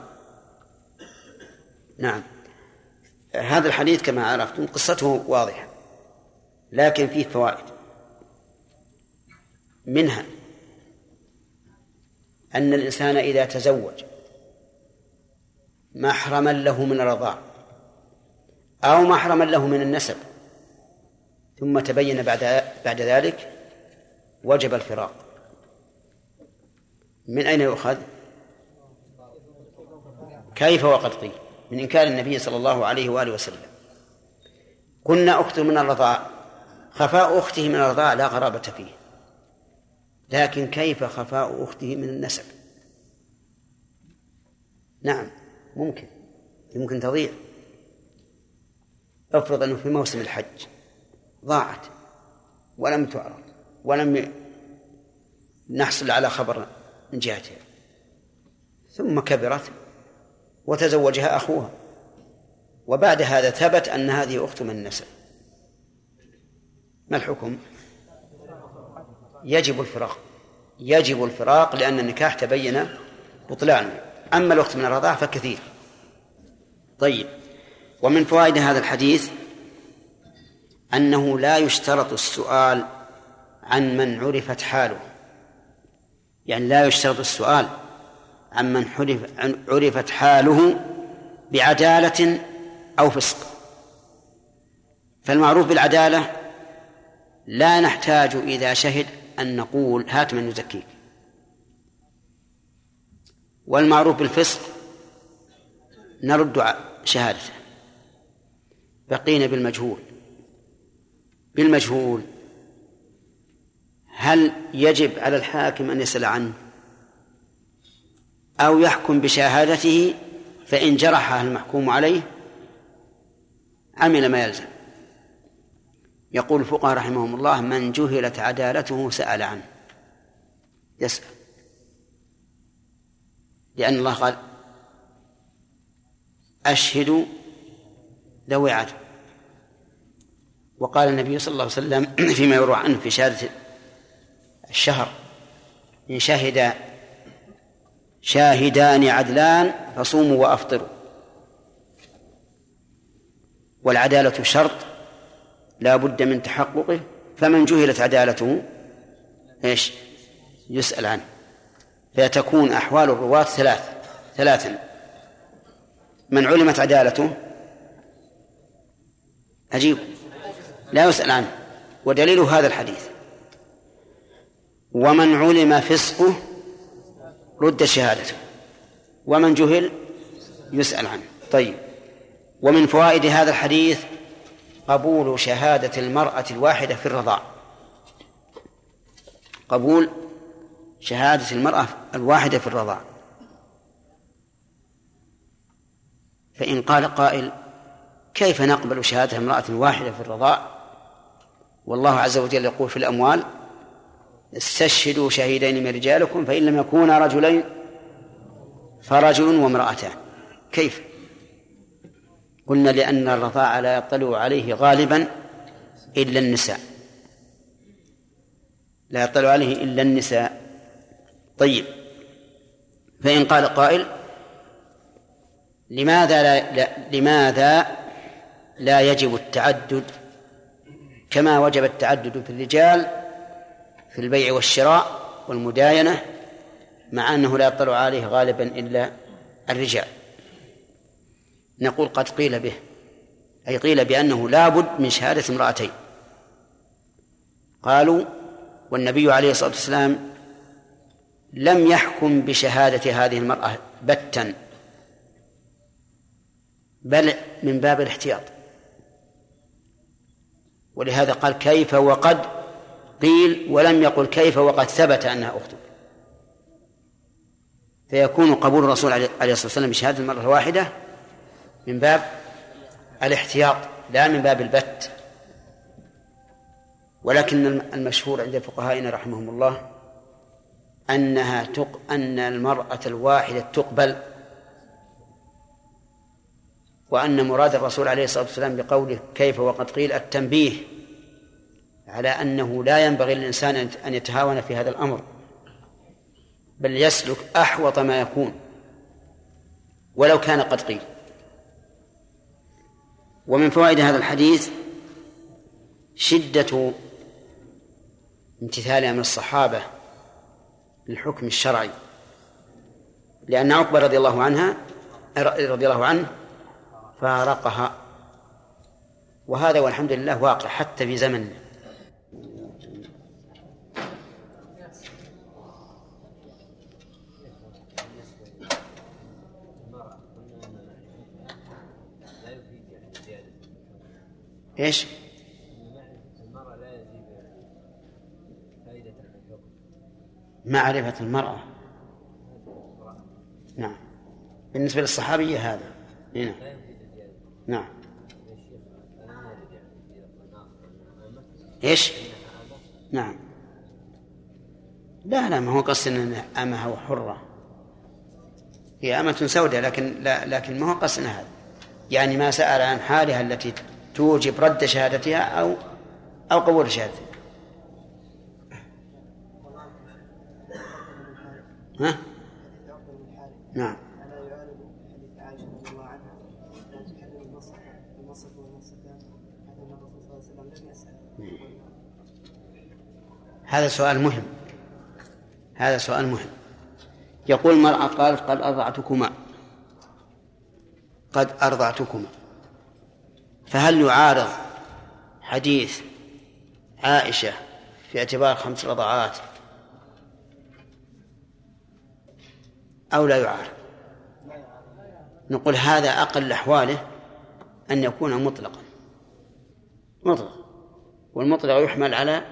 نعم. هذا الحديث كما عرفتم قصته واضحة لكن فيه فوائد. منها أن الإنسان إذا تزوج محرما له من الرضاع أو محرما له من النسب ثم تبين بعد بعد ذلك وجب الفراق. من أين يؤخذ؟ كيف وقد قيل؟ من إنكار النبي صلى الله عليه وآله وسلم. كنا أخت من الرضاع خفاء أخته من الرضاع لا غرابة فيه. لكن كيف خفاء أخته من النسب؟ نعم ممكن يمكن تضيع. افرض أنه في موسم الحج ضاعت ولم تعرض ولم نحصل على خبر من جهتها ثم كبرت وتزوجها أخوها. وبعد هذا ثبت أن هذه أخت من النسب ما الحكم؟ يجب الفراق. يجب الفراق لأن النكاح تبين بطلانه. أما الوقت من الرضاعة فكثير. طيب ومن فوائد هذا الحديث أنه لا يشترط السؤال عن من عرفت حاله. يعني لا يشترط السؤال عن من عرفت حاله بعدالة أو فسق. فالمعروف بالعدالة لا نحتاج إذا شهد أن نقول هات من يزكيك. والمعروف بالفسق نرد شهادته. بقينا بالمجهول. بالمجهول. هل يجب على الحاكم أن يسأل عنه؟ أو يحكم بشهادته فإن جرحها المحكوم عليه عمل ما يلزم. يقول الفقهاء رحمهم الله من جهلت عدالته سأل عنه. يسأل. لأن الله قال أشهدوا ذوي عدل. وقال النبي صلى الله عليه وسلم [clears throat] فيما يروى عنه في شهادة الشهر إن شهد شاهدان عدلان فصوموا وأفطروا. والعدالة شرط لا بد من تحققه. فمن جهلت عدالته إيش؟ يسأل عنه. فتكون أحوال الرواة ثلاث ثلاثا. من علمت عدالته عجيب لا يسأل عنه. ودليل هذا الحديث. ومن علم فسقه رد شهادته. ومن جهل يسأل عنه. طيب. ومن فوائد هذا الحديث قبول شهادة المرأة الواحدة في الرضاع. قبول شهادة المرأة الواحدة في الرضاع. فإن قال قائل كيف نقبل شهادة امرأة واحدة في الرضاع؟ والله عز وجل يقول في الأموال استشهدوا شهيدين من رجالكم فإن لم يكونا رجلين فرجل وامرأتان. كيف؟ قلنا لأن الرضاع لا يطلع عليه غالبا إلا النساء. لا يطلع عليه إلا النساء. طيب. فإن قال قائل لماذا لا, لا لماذا لا يجب التعدد كما وجب التعدد في الرجال في البيع والشراء والمداينة مع أنه لا يطلع عليه غالبا إلا الرجال. نقول قد قيل به أي قيل بأنه لا بد من شهادة امرأتين. قالوا والنبي عليه الصلاة والسلام لم يحكم بشهادة هذه المرأة بتا بل من باب الاحتياط. ولهذا قال كيف وقد قيل ولم يقل كيف وقد ثبت أنها أخته فيكون قبول الرسول عليه الصلاة والسلام بشهادة المرة الواحدة من باب الاحتياط لا من باب البت. ولكن المشهور عند فقهائنا رحمهم الله أنها تق أن المرأة الواحدة تقبل. وأن مراد الرسول عليه الصلاة والسلام بقوله كيف وقد قيل التنبيه. على أنه لا ينبغي للإنسان أن يتهاون في هذا الأمر بل يسلك أحوط ما يكون ولو كان قد قيل. ومن فوائد هذا الحديث شدة امتثال أمر الصحابة للحكم الشرعي لأن عقبة رضي الله عنها رضي الله عنه فارقها. وهذا والحمد لله واقع حتى في زمننا. إيش؟ معرفة المرأة. نعم. بالنسبة للصحابية هذا. هنا نعم. إيش؟ نعم. لا لا ما هو قصد إن امها وحره هي أمة سوداء لكن لا لكن ما هو قصد هذا. يعني ما سأل عن حالها التي توجب رد شهادتها أو أو قبول شهادتها. ها؟ نعم. هذا سؤال مهم. هذا سؤال مهم. يقول المرأة قالت قد أرضعتكما. قد أرضعتكما. فهل يعارض حديث عائشة في اعتبار خمس رضعات أو لا يعارض؟ نقول هذا أقل أحواله أن يكون مطلقا. مطلق. والمطلق يحمل على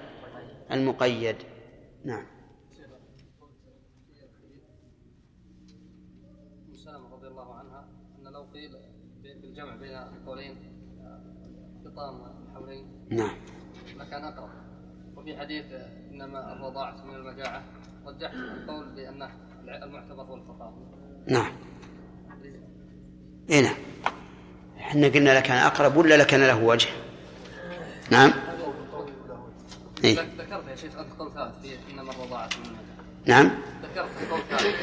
المقيد. نعم سلمة رضي الله عنها أن لو قيل بالجمع بين القولين الحولين نعم. لكان أقرب وفي حديث إنما الرضاعة من المجاعة. رجحت القول بأنه المعتبر هو الفطام نعم. اي نعم. إحنا قلنا لكان أقرب ولا لكان له وجه؟ نعم. إيه؟ ذكرت يا شيخ أنت قول ثالث في إنما الرضاعة من المجاعة. نعم. ذكرت قول ثالث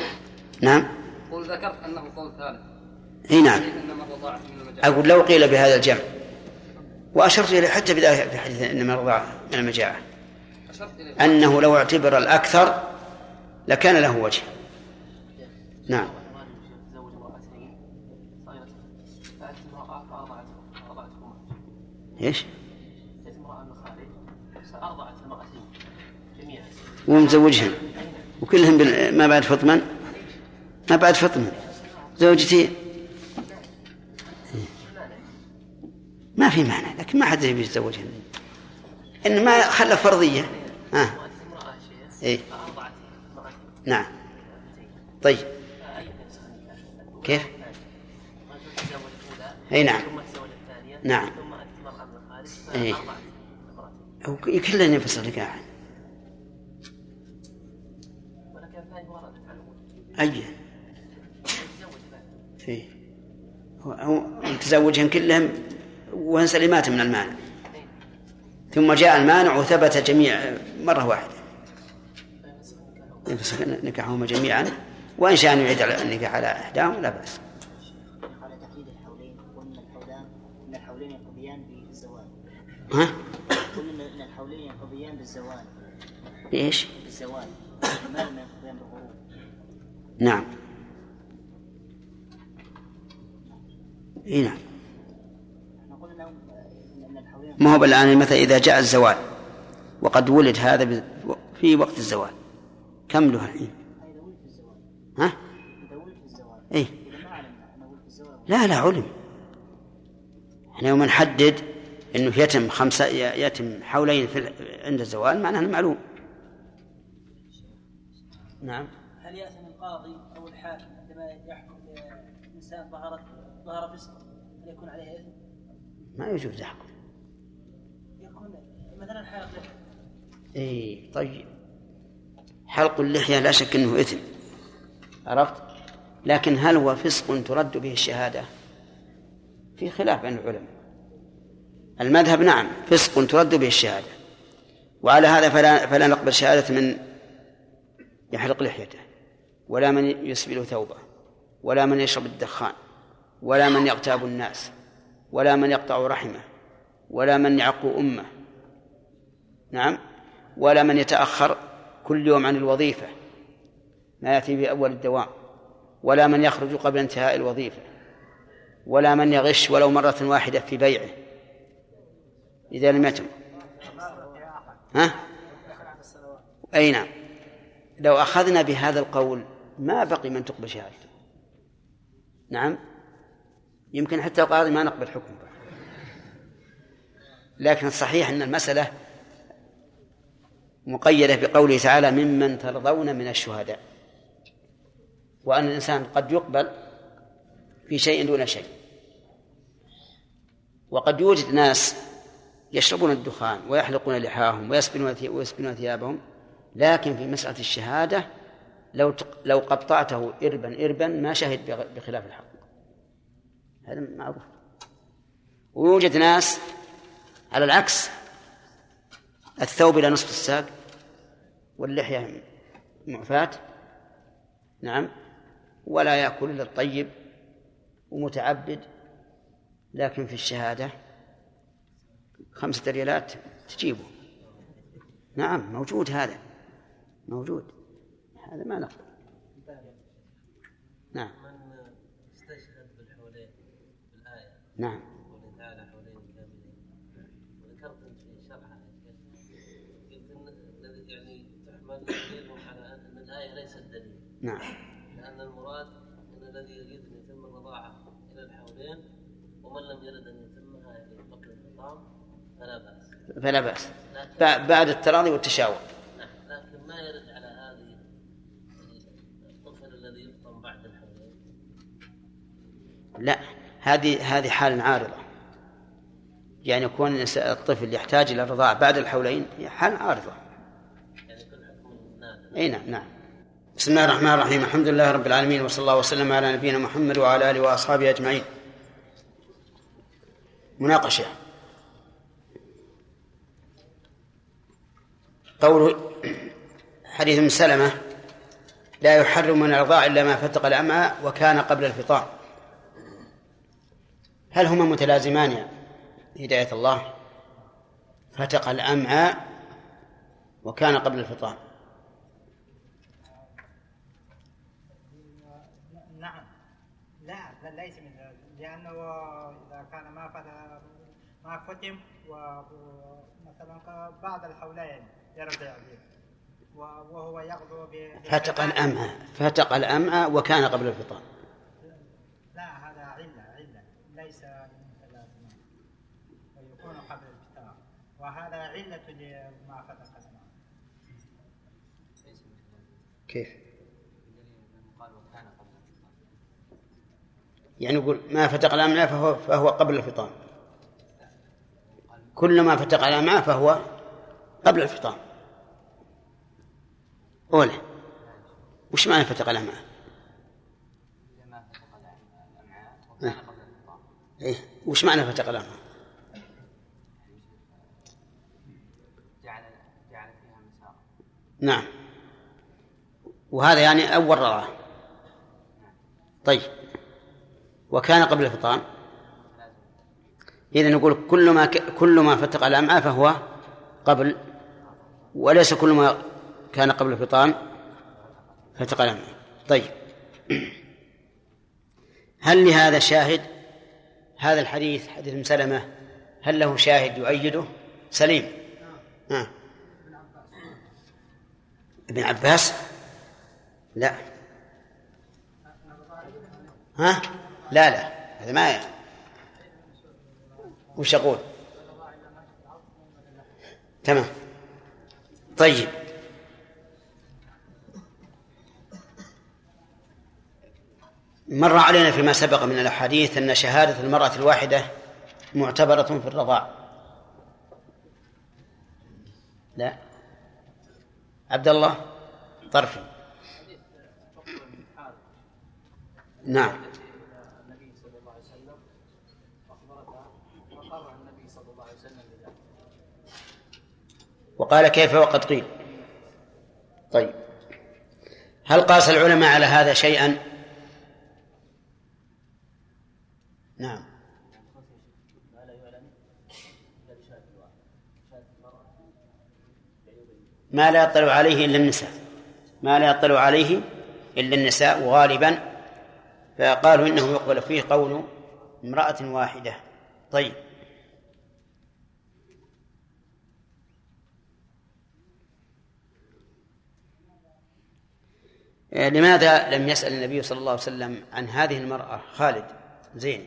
نعم. قل ذكرت أنه قول ثالث اي نعم. إنما الرضاعة من المجاعة. أقول لو قيل بهذا الجمع. وأشرت اليه حتى في حديث إنما الرضاعه من إليه أنه لو اعتبر الأكثر لكان له وجه. نعم. إيش؟ ومزوجهم وكلهم ما بعد فطما ما بعد فطما زوجتين. ما في معنى لكن ما حد يبي يتزوجهن إنما خلى فرضية. ها. شيخ إيه. نعم. طيب؟ كيف؟ أي نعم. نعم. أو كلنا ينفصل أي تزوج بعد إيه. هو- متزوجهن كلهم؟ وهن سليمات من المانع. ثم جاء المانع وثبت جميع مرة واحدة. ينفسخ نكاحهما جميعا. وإن شاء أن يعيد النكاح على إحداهم لا بأس. ها؟ قلنا ان الحولين ينقضيان بالزواج إيش؟ بالزواج ما نعم. إي نعم إحنا قلنا ان الحولين ما هو الآن مثلا إذا جاء الزوال وقد ولد هذا في وقت الزوال. كم له؟ الحين؟ ها؟ إيه. لا لا علم. إحنا يوم نحدد إنه يتم خمسة يتم حولين في عند الزوال معناه معلوم. نعم. هل يأثم القاضي أو الحاكم عندما يحكم بإنسان ظهرت ظهر فسق هل يكون عليه إثم؟ ما يجوز يحكم. مثلا لحية اي طيب. حلق اللحية لا شك إنه إثم. عرفت؟ لكن هل هو فسق ترد به الشهادة؟ في خلاف بين العلماء. المذهب نعم فسق ترد به الشهادة. وعلى هذا فلا فلا نقبل شهادة من يحلق لحيته. ولا من يسبل ثوبه. ولا من يشرب الدخان. ولا من يغتاب الناس. ولا من يقطع رحمه. ولا من يعق أمه. نعم. ولا من يتأخر كل يوم عن الوظيفة ما يأتي في أول الدوام. ولا من يخرج قبل انتهاء الوظيفة. ولا من يغش ولو مرة واحدة في بيعه. إذا لم يتم. ها؟ أي نعم. لو أخذنا بهذا القول ما بقي من تقبل شهادته. نعم. يمكن حتى القاضي ما نقبل حكمه. لكن الصحيح أن المسألة مقيدة بقوله تعالى ممن ترضون من الشهداء. وأن الإنسان قد يقبل في شيء دون شيء. وقد يوجد ناس يشربون الدخان ويحلقون لحاهم ويسبلون ثيابهم لكن في مسألة الشهادة لو لو قطعته إربا إربا ما شهد بخلاف الحق. هذا معروف. ويوجد ناس على العكس الثوب إلى نصف الساق واللحية معفاة نعم ولا يأكل إلا الطيب ومتعبد لكن في الشهادة خمسة ريالات تجيبه. نعم موجود هذا موجود. هذا ما نقبل نعم. من استشهد بالحولين بالآية. نعم قوله تعالى حولين كاملين وذكرت انت في شرحها يا شيخ قلت ان الذي يعني تحمل دليل على ان الايه ليست دليل نعم. لأن المراد أن الذي يريد أن يتم الرضاعة إلى الحولين ومن لم يرد أن يتمها يعني قبل الفطام فلا بأس. فلا بأس. بعد التراضي والتشاور. نعم لكن ما يرد على هذه الطفل الذي يفطم بعد الحولين؟ لا هذه هذه حال عارضة. يعني يكون الطفل يحتاج إلى الرضاعة بعد الحولين حال عارضة. يعني يكون حكم أي نعم نعم. بسم الله الرحمن الرحيم. الحمد لله رب العالمين وصلى الله وسلم على نبينا محمد وعلى آله وأصحابه أجمعين. مناقشة. قول حديث ابن سلمة لا يحرم من الرضاع إلا ما فتق الأمعاء وكان قبل الفطام. هل هما متلازمان يا هداية الله؟ فتق الأمعاء وكان قبل الفطام نعم لا لا ليس من ذلك لأنه إذا كان ما فتح ما فتم ومثلا بعد الحولين يرجع به. وهو يغدو فتق الأمعاء فتق الأمعاء وكان قبل الفطام. لا هذا علة علة ليس من ثلاث ويكون قبل الفطار وهذا علة لما فتق الأمعاء كيف؟ يعني يقول ما فتق الأمعاء فهو, فهو قبل الفطام. كل ما فتق الأمعاء فهو قبل الفطام. أولى وش معنى فتق الأمعاء؟ إيه وش معنى فتق الأمعاء؟ نعم. وهذا يعني أول رضاعة طيب. وكان قبل الفطام. إذا نقول كل ما ك... كل ما فتق الأمعاء فهو قبل وليس كل ما كان قبل الفطام فتق الأمعاء. طيب. [clears throat] هل لهذا شاهد؟ هذا الحديث حديث مسلمة هل له شاهد يؤيده؟ سليم. آه. ابن عباس؟ لا. ها؟ لا لا هذا ما. وش أقول؟ تمام. طيب. مر علينا فيما سبق من الأحاديث أن شهادة المرأة الواحدة معتبرة في الرضاع. لا. عبد الله طرفي. نعم النبي صلى الله عليه وسلم أخبرتها فقرها النبي صلى الله عليه وسلم بذلك وقال كيف وقد قيل. طيب. هل قاس العلماء على هذا شيئا؟ نعم. ما لا يطلع عليه إلا النساء. ما لا يطلع عليه إلا النساء غالبا فقالوا إنه يقبل فيه قول امرأة واحدة. طيب. لماذا لم يسأل النبي صلى الله عليه وسلم عن هذه المرأة خالد؟ زين.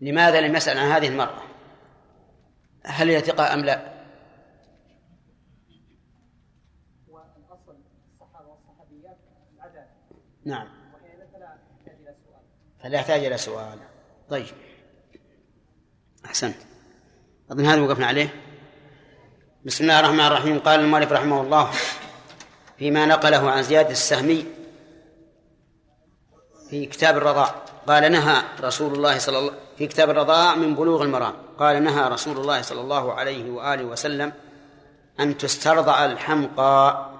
لماذا لم يسأل عن هذه المرأة؟ هل هي ثقة أم لا؟ نعم. فلا يحتاج إلى سؤال. طيب. أحسنت. أظن هذا وقفنا عليه. بسم الله الرحمن الرحيم. قال المؤلف رحمه الله فيما نقله عن زياد السهمي في كتاب الرضاع قال نهى رسول الله صلى الله في كتاب الرضاع من بلوغ المرام. قال نهى رسول الله صلى الله عليه وآله وسلم أن تسترضع الحمقى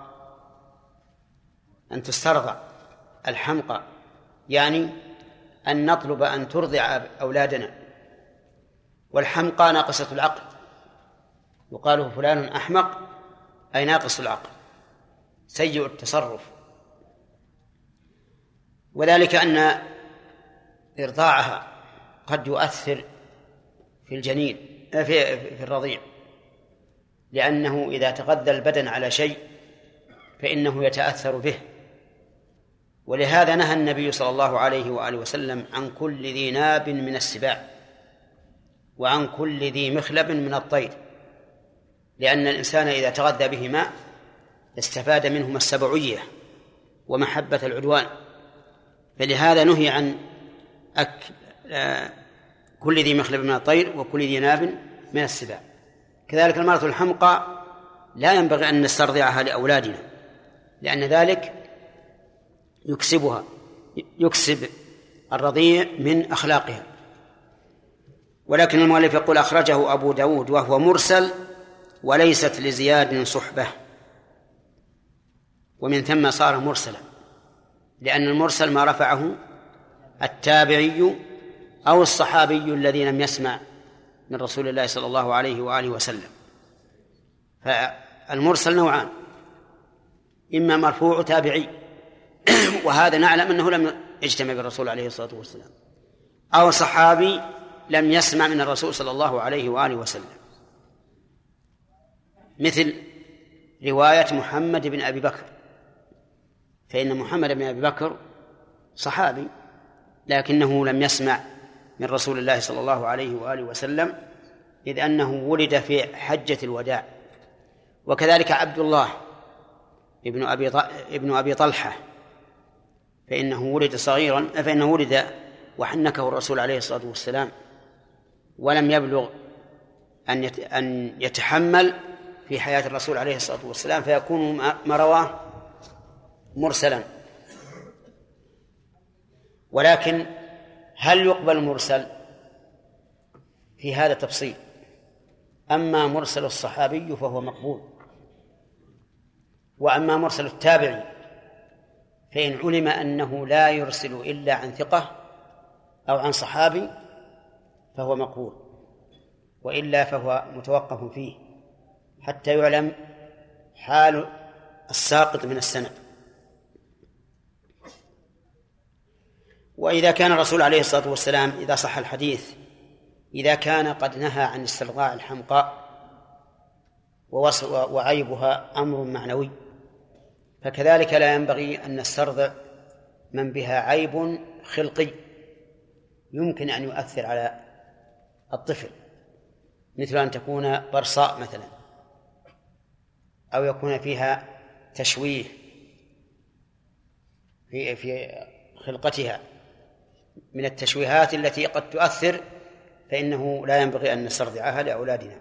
أن تسترضع الحمقى. يعني أن نطلب أن ترضع أولادنا. والحمقى ناقصة العقل. يقال فلان أحمق أي ناقص العقل. سيء التصرف. وذلك أن إرضاعها قد يؤثر في الجنين في في الرضيع. لأنه إذا تغذى البدن على شيء فإنه يتأثر به. ولهذا نهى النبي صلى الله عليه وآله وسلم عن كل ذي ناب من السباع وعن كل ذي مخلب من الطير. لأن الإنسان إذا تغذى بهما استفاد منهما السبعية ومحبة العدوان. فلهذا نهي عن أكل كل ذي مخلب من الطير وكل ذي ناب من السباع. كذلك المرأة الحمقى لا ينبغي أن نسترضعها لأولادنا لأن ذلك يكسبها يكسب الرضيع من أخلاقها. ولكن المؤلف يقول أخرجه أبو داود وهو مرسل وليست لزياد صحبة. ومن ثم صار مرسلا لأن المرسل ما رفعه التابعي أو الصحابي الذي لم يسمع من رسول الله صلى الله عليه وآله وسلم. فالمرسل نوعان إما مرفوع تابعي وهذا نعلم أنه لم يجتمع بالرسول عليه الصلاة والسلام أو صحابي لم يسمع من الرسول صلى الله عليه وآله وسلم. مثل رواية محمد بن أبي بكر فإن محمد بن أبي بكر صحابي لكنه لم يسمع من رسول الله صلى الله عليه وآله وسلم إذ أنه ولد في حجة الوداع. وكذلك عبد الله ابن أبي ابن أبي طلحة فإنه ولد صغيرا فإنه ولد وحنكه الرسول عليه الصلاة والسلام. ولم يبلغ أن أن يتحمل في حياة الرسول عليه الصلاة والسلام فيكون ما رواه مرسلا. ولكن هل يقبل المرسل في هذا تفصيل. أما مرسل الصحابي فهو مقبول. وأما مرسل التابعي فإن علم أنه لا يرسل إلا عن ثقة أو عن صحابي فهو مقبول. وإلا فهو متوقف فيه. حتى يعلم حال الساقط من السند. وإذا كان الرسول عليه الصلاة والسلام إذا صح الحديث إذا كان قد نهى عن استرضاع الحمقاء وعيبها أمر معنوي فكذلك لا ينبغي أن نسترضع من بها عيب خلقي يمكن أن يؤثر على الطفل مثل أن تكون برصاء مثلا أو يكون فيها تشويه في في خلقتها. من التشويهات التي قد تؤثر فإنه لا ينبغي أن نسترضعها لأولادنا.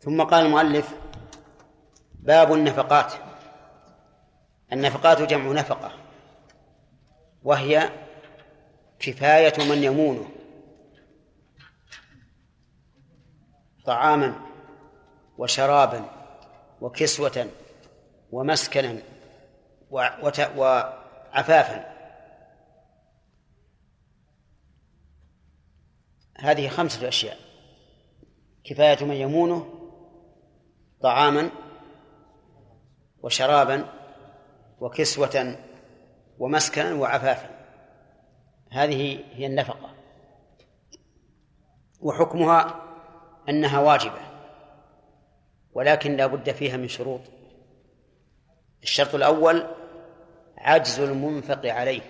ثم قال المؤلف باب النفقات. النفقات جمع نفقة وهي كفاية من يمونه طعاما وشرابا وكسوة ومسكنا وعفافا. هذه خمسة أشياء. كفاية من يمونه طعاما وشرابا وكسوة ومسكنا وعفافا. هذه هي النفقة. وحكمها أنها واجبة ولكن لا بد فيها من شروط. الشرط الأول عجز المنفق عليه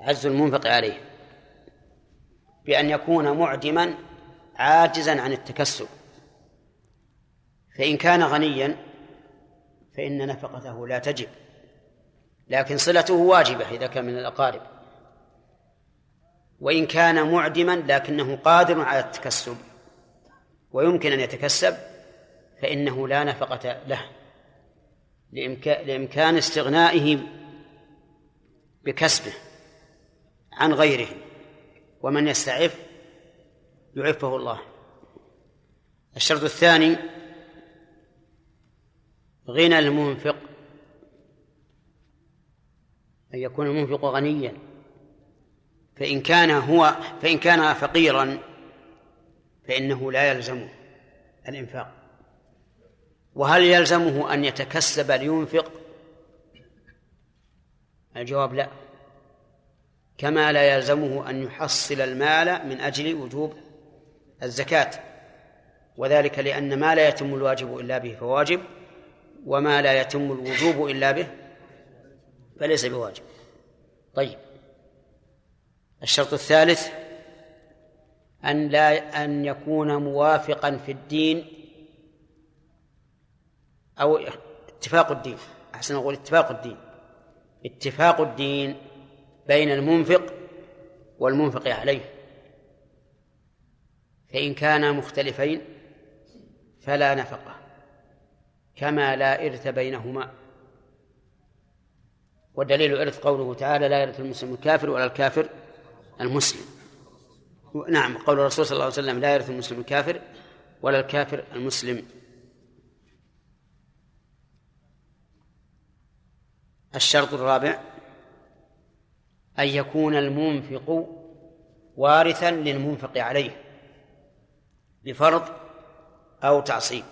عجز المنفق عليه. بأن يكون معدما عاجزا عن التكسب. فإن كان غنيا فإن نفقته لا تجب لكن صلته واجبة إذا كان من الأقارب. وإن كان معدما لكنه قادر على التكسب ويمكن أن يتكسب فإنه لا نفقة له لإمكان استغنائه بكسبه عن غيره. ومن يستعف يعفه الله. الشرط الثاني غنى المنفق أن يكون المنفق غنيا. فإن كان هو فإن كان فقيرا فإنه لا يلزمه الإنفاق. وهل يلزمه أن يتكسب لينفق؟ الجواب لا. كما لا يلزمه أن يحصل المال من أجل وجوب الزكاة وذلك لأن ما لا يتم الواجب إلا به فواجب وما لا يتم الوجوب إلا به فليس بواجب. طيب. الشرط الثالث أن لا أن يكون موافقا في الدين أو اتفاق الدين. أحسن أقول اتفاق الدين. اتفاق الدين بين المنفق والمنفق عليه. فإن كانا مختلفين فلا نفقة كما لا إرث بينهما. ودليل إرث قوله تعالى لا يرث المسلم الكافر ولا الكافر المسلم. نعم قول الرسول صلى الله عليه وسلم لا يرث المسلم الكافر ولا الكافر المسلم. الشرط الرابع أن يكون المنفق وارثا للمنفق عليه بفرض أو تعصيب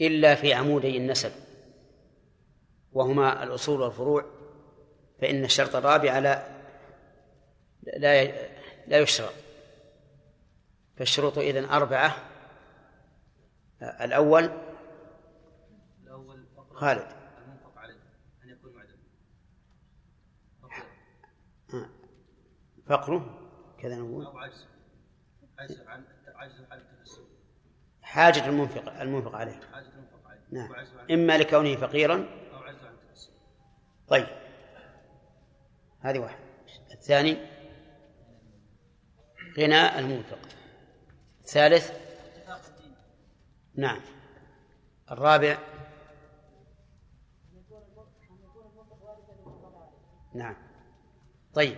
إلا في عمودي النسب وهما الأصول والفروع فإن الشرط الرابع لا لا لا يشترط فالشروط إذن أربعة. الأول خالد. فقره؟ كذا نقول. عن عجز عن التكسب حاجة المنفق المنفق عليه. حاجة المنفق عليه. نعم. إما لكونه فقيرا. أو عجز عن التكسب طيب. هذه واحد الثاني غنى المنفق. الثالث نعم. الرابع نعم. طيب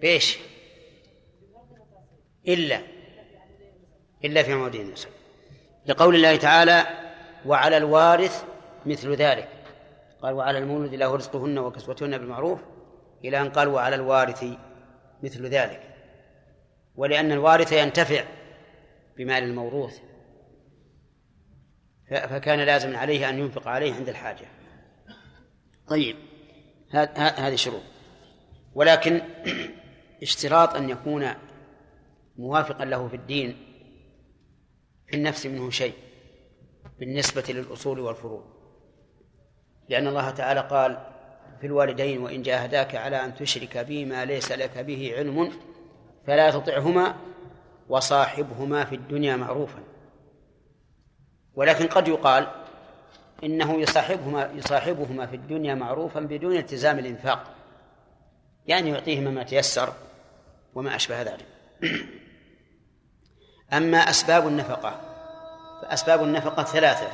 بإيش؟ إلا إلا في عمودي النسب. لقول الله تعالى وعلى الوارث مثل ذلك. قال وعلى المولد له رزقهن وكسوتهن بالمعروف. إلى أن قال وعلى الوارث مثل ذلك. ولأن الوارث ينتفع بمال الموروث. فكان لازم عليه أن ينفق عليه عند الحاجة. طيب هذه شروط. ولكن اشتراط أن يكون موافقا له في الدين في النفس منه شيء بالنسبة للأصول والفروع. لأن الله تعالى قال في الوالدين وإن جاهداك على أن تشرك بي ما ليس لك به علم فلا تطعهما وصاحبهما في الدنيا معروفا. ولكن قد يقال إنه يصاحبهما يصاحبهما في الدنيا معروفا بدون التزام الإنفاق. يعني يعطيهما ما تيسر وما أشبه ذلك [clears throat] أما أسباب النفقة فأسباب النفقة ثلاثة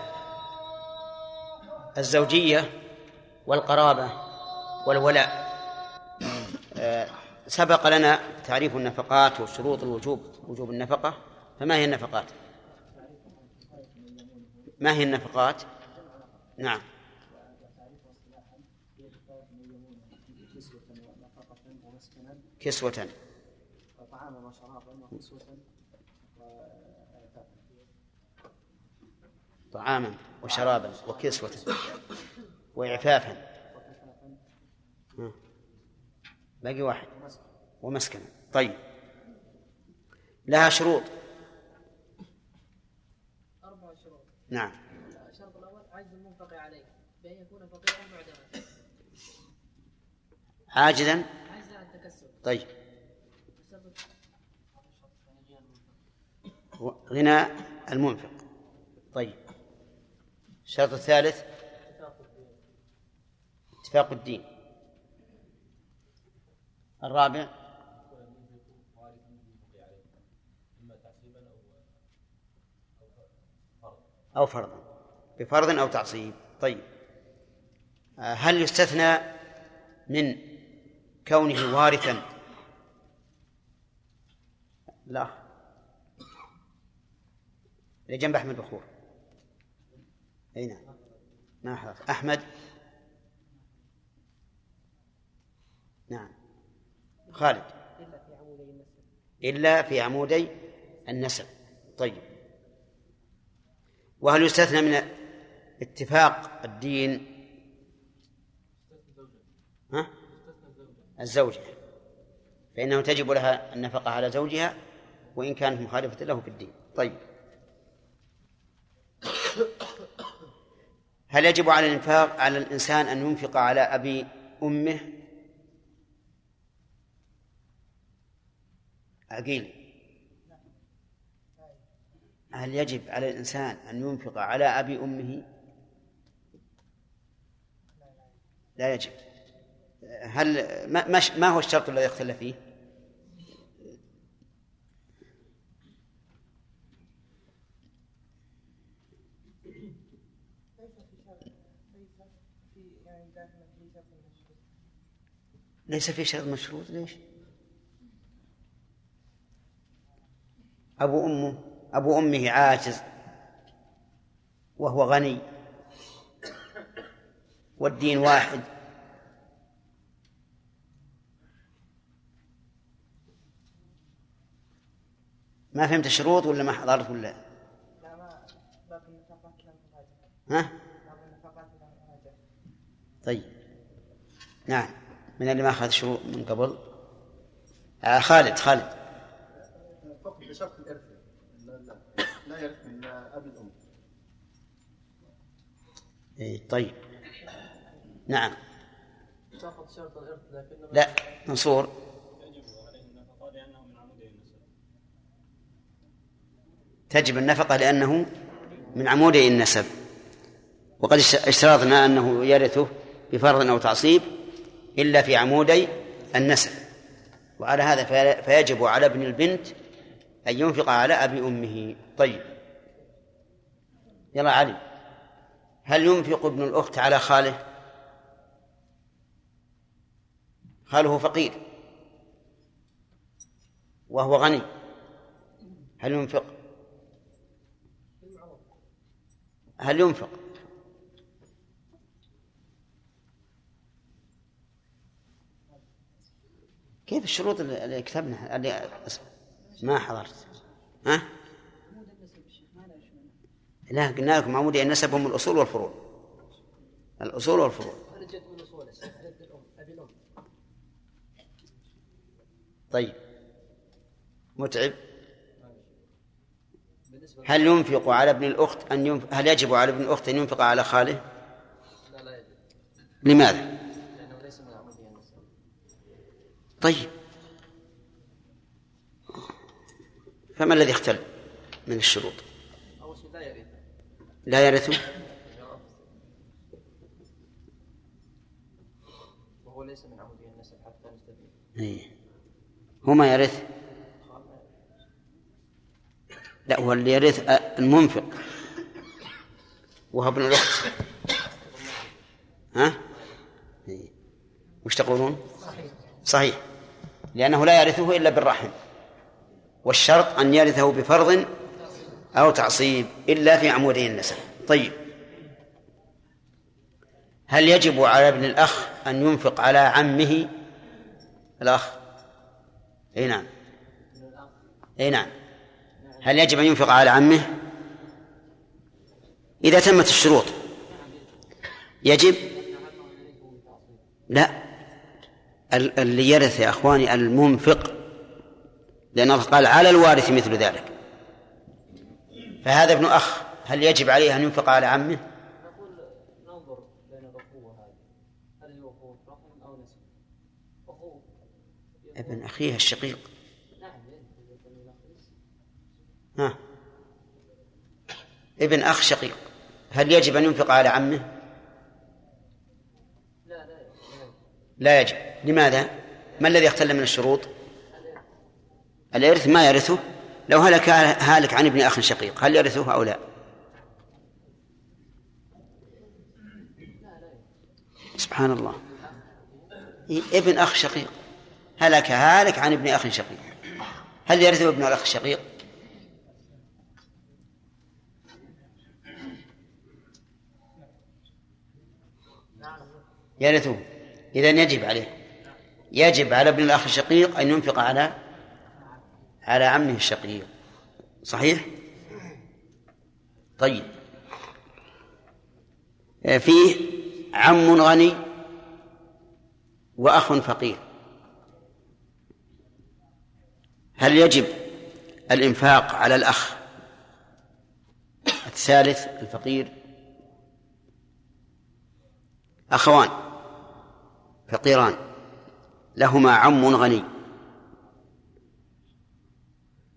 الزوجية والقرابة والولاء [clears throat] سبق لنا تعريف النفقات وشروط الوجوب وجوب النفقة فما هي النفقات؟ ما هي النفقات؟ نعم كسوة. وطعاما وشرابا وكسوة طعاما وشرابا وكسوة. وإعفافا. باقي واحد. ومسكنا. طيب. لها شروط. أربع شروط. نعم. الشرط الأول عجز المنفق عليه بأن يكون فقيرا معدما. عاجزا طيب. غنى المنفق. طيب. الشرط الثالث. اتفاق الدين. الرابع. أو فرضا. بفرض أو تعصيب. طيب. هل يستثنى من كونه وارثا لا. لجنب أحمد بخور. أي نعم. ما حضرت. أحمد. نعم. خالد. إلا في عمودي النسب. طيب. وهل يستثنى من اتفاق الدين؟ ها؟ الزوجة. فإنه تجب لها النفقة على زوجها وإن كانت مخالفة له في الدين. طيب. هل يجب على الإنفاق على الإنسان أن ينفق على أبي أمه؟ عقيل هل يجب على الإنسان أن ينفق على أبي أمه؟ لا يجب. هل ما, ما هو الشرط الذي اختلف فيه؟ ليس في شرط مشروط ليش؟ أبو أمه أبو أمه عاجز وهو غني. والدين واحد. ما فهمت الشروط ولا ما حضرت ولا؟ ها؟ طيب. نعم. من اللي ما أخذ شروط من قبل؟ آه خالد خالد. فقط بشرط الإرث. لا, لا يرث من أب الأم. اي طيب. نعم. سقط شرط الإرث لكن لا منصور. تجب النفقة لأنه من عمودي النسب. وقد اشترطنا أنه يرثه بفرض أو تعصيب. إلا في عمودي النسب وعلى هذا فيجب على ابن البنت أن ينفق على أبي أمه. طيب. يلا علي. هل ينفق ابن الأخت على خاله؟ خاله فقير. وهو غني. هل ينفق؟ هل ينفق؟ كيف الشروط اللي كتبنا؟ اللي ما حضرت. ها؟ لا قلنا لكم عمود النسب هم الأصول والفروع. الأصول والفروع. طيب. متعب؟ هل ينفق على ابن الأخت أن ينفق هل يجب على ابن الأخت أن ينفق على خاله؟ لا لا يجب لماذا؟ لأنه ليس من النسب طيب فما الذي اختل من الشروط؟ لا يرث لا يرث وهو ليس من عمودية النسب حتى نستفيد إيه. هو ما يرث لا هو اللي يرث المنفق وهو ابن الأخت ها؟ إيه. وش تقولون؟ صحيح لأنه لا يرثه إلا بالرحم. والشرط أن يرثه بفرض أو تعصيب إلا في عمودي النسب طيب. هل يجب على ابن الأخ أن ينفق على عمه الأخ؟ أي نعم. أي نعم. هل يجب أن ينفق على عمه؟ إذا تمت الشروط. يجب؟ لا. اللي يرث يا إخواني المنفق لأن الله قال على الوارث مثل ذلك. فهذا ابن أخ هل يجب عليه أن ينفق على عمه؟ ابن أخيه الشقيق. ها. ابن أخ شقيق هل يجب أن ينفق على عمه؟ لا يجب. لماذا؟ ما الذي اختل من الشروط؟ الإرث ما يرثه؟ لو هلك هالك عن ابن أخ شقيق هل يرثه أو لا؟ سبحان الله. ابن أخ شقيق. هلك هالك عن ابن أخ شقيق. هل يرثه ابن الأخ الشقيق؟ يرثه. إذا يجب عليه. يجب على ابن الأخ الشقيق أن ينفق على على عمه الشقيق. صحيح؟ طيب. فيه عم غني وأخ فقير. هل يجب الإنفاق على الأخ الثالث الفقير؟ أخوان. فقيران. لهما عم غني.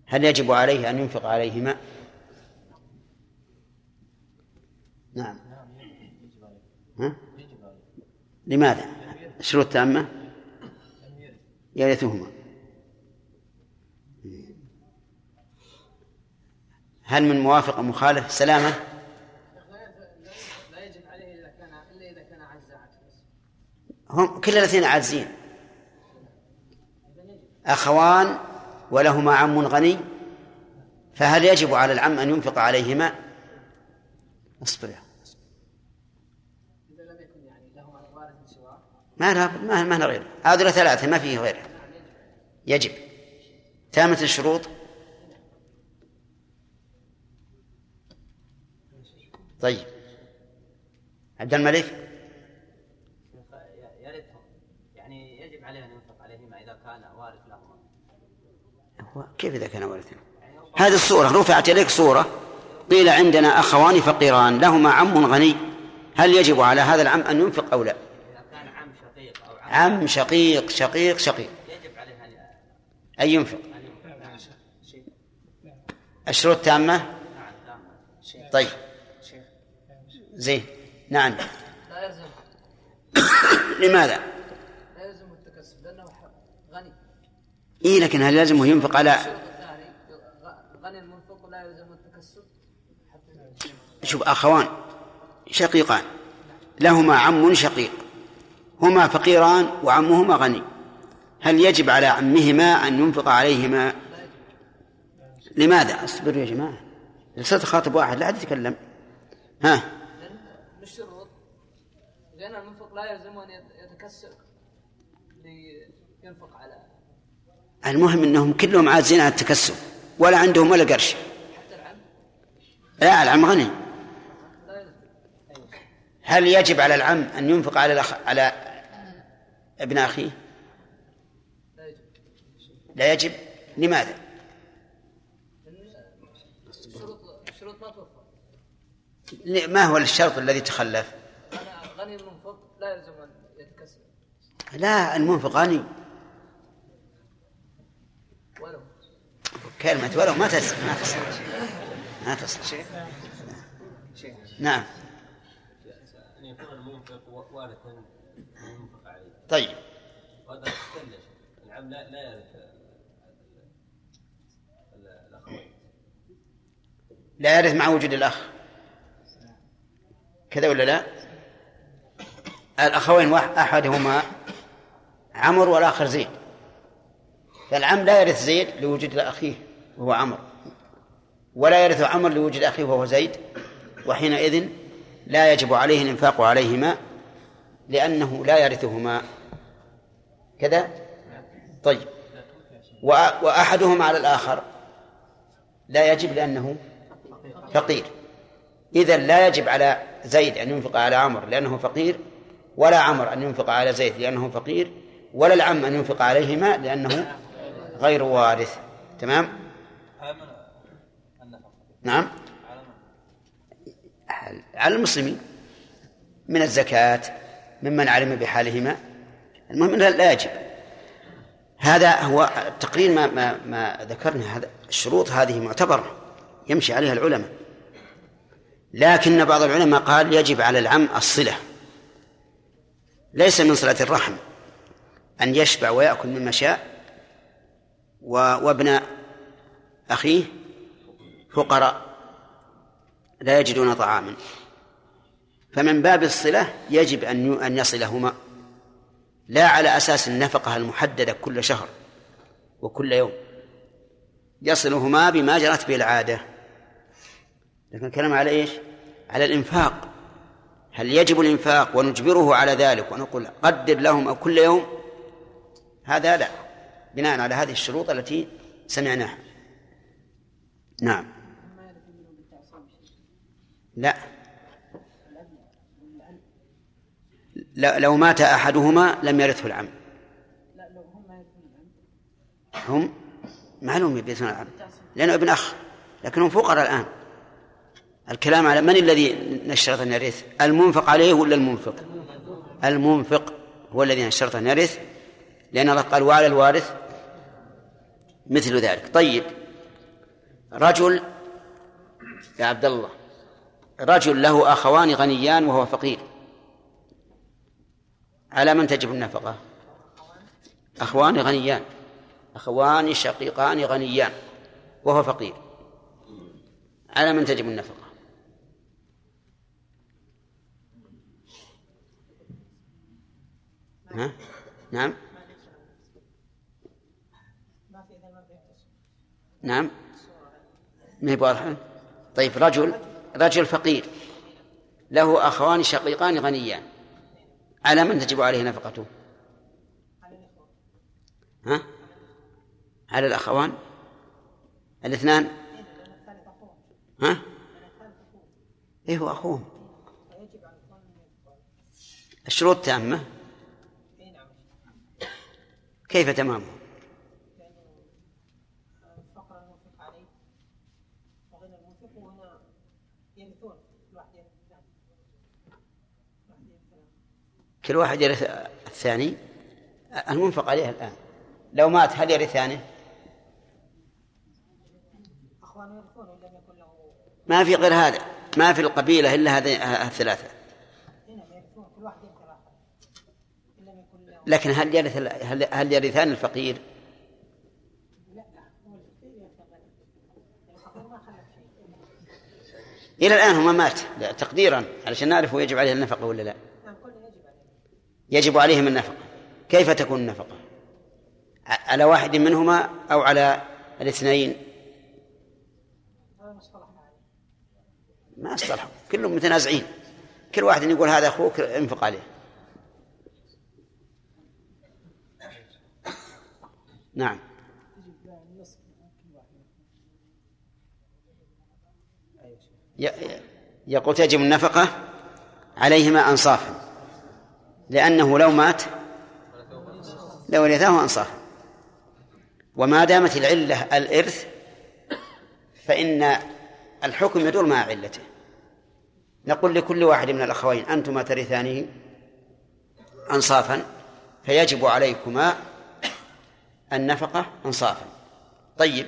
هل يجب عليه أن ينفق عليهما؟ نعم. ها؟ لماذا؟ شروط تامة؟ يرثهما. هل من موافق مخالف سلامة لا يجب عليه إذا كان إلا إذا كان هم كل الاثنين عاجزين. أخوان ولهما عم غني فهل يجب على العم أن ينفق عليهما؟ اصبر يا ما لها ما ما غيره هذول ثلاثة ما فيه غيره يجب. تامة الشروط. طيب. عبد الملك يرثهم يعني يجب عليه ان ينفق عليهما اذا كان وارث لهما كيف إذا كان وارثا؟ هذه الصورة رفعت إليك صورة قيل عندنا أخوان فقيران لهما عم غني هل يجب على هذا العم أن ينفق أو لا؟ إذا عم شقيق شقيق شقيق يجب عليه أن ينفق الشروط تامة؟ طيب زين نعم [coughs] لماذا؟ لا يلزم التكسب لأنه غني إيه لكن هل لازم ينفق؟ على شوف أخوان شقيقان لهما عم شقيق هما فقيران وعمهما غني. هل يجب على عمهما أن ينفق عليهما؟ لماذا؟ اصبروا يا جماعة. صرت خاطب واحد لا أحد يتكلم. ها؟ لأن المنفق لا يلزم أن يتكسب لينفق على المهم أنهم كلهم عاجزين عن التكسب ولا عندهم ولا قرش. حتى العم لا العم غني. هل يجب على العم أن ينفق على الأخ... على ابن أخيه؟ لا يجب. لماذا؟ ما هو الشرط الذي تخلف؟ غني المنفق لا يلزم أن يتكسب. لا المنفق غني. كلمة ولو ما تصل ما تصل ما تصل نعم. عليه. طيب. وهذا العم لا لا يرث ال- الأخوين. لا يرث مع وجود الأخ. كذا ولا لا؟ الأخوين واحد أحدهما عمرو والآخر زيد. فالعم لا يرث زيد لوجود أخيه. وهو عمرو. ولا يرث عمرو لوجود أخيه وهو زيد وحينئذ لا يجب عليه الإنفاق عليهما لأنه لا يرثهما. كذا؟ طيب. وأ- وأحدهما على الآخر لا يجب لأنه فقير. إذا لا يجب على زيد أن ينفق على عمرو لأنه فقير ولا عمرو أن ينفق على زيد لأنه فقير ولا العم أن ينفق عليهما لأنه غير وارث. تمام؟ نعم. على المسلمين. من الزكاة ممن علم بحالهما. المهم أنه لا يجب. هذا هو تقرير ما ما ما ذكرنا. هذا الشروط هذه معتبرة. يمشي عليها العلماء. لكن بعض العلماء قال يجب على العم الصلة. ليس من صلة الرحم. أن يشبع ويأكل مما شاء. وابن أخيه فقراء لا يجدون طعاما. فمن باب الصلة يجب أن أن يصلهما. لا على أساس النفقة المحددة كل شهر وكل يوم. يصلهما بما جرت به العادة. لكن الكلام على إيش؟ على الإنفاق. هل يجب الإنفاق ونجبره على ذلك ونقول قدر لهم كل يوم؟ هذا لا. بناء على هذه الشروط التي سمعناها. نعم. لا. لو مات أحدهما لم يرثه العم. هم معلوم يرثون العم لأنه ابن أخ لكنهم فقراء الآن. الكلام على من الذي نشرط أن يرث؟ المنفق عليه ولا المنفق؟ المنفق هو الذي نشرط أن يرث لأن الله قال وعلى الوارث مثل ذلك. طيب رجل يا عبد الله رجل له أخوان غنيان وهو فقير. على من تجب النفقة؟ أخوان غنيان. أخوان شقيقان غنيان وهو فقير. على من تجب النفقة؟ ها؟ نعم. نعم. ما هي طيب رجل رجل فقير. له أخوان شقيقان غنيان. على من تجب عليه نفقته؟ ها؟ على الأخوان؟ الاثنان؟ ها؟ إيه هو أخوهم؟ الشروط تامة. كيف تمامه؟ كل واحد يرث الثاني. المنفق عليه الآن. لو مات هل يرثانه؟ ما في غير هذا. ما في القبيلة إلا هذه الثلاثة. لكن هل يرث هل, هل يرثان الفقير؟ إلى الآن هو ما مات. تقديرا. علشان نعرف هو يجب عليه النفقة ولا لا. يجب عليهم النفقة. كيف تكون النفقة؟ على واحد منهما أو على الاثنين؟ ما اصطلحوا. كلهم متنازعين. كل واحد يقول هذا أخوك انفق عليه. نعم. يقول تجب النفقة عليهما أنصافا. لأنه لو مات لورثاه أنصافا وما دامت العلة الإرث فإن الحكم يدور مع علته. نقول لكل واحد من الأخوين أنتما ترثانه أنصافا فيجب عليكما النفقة أنصافا. طيب.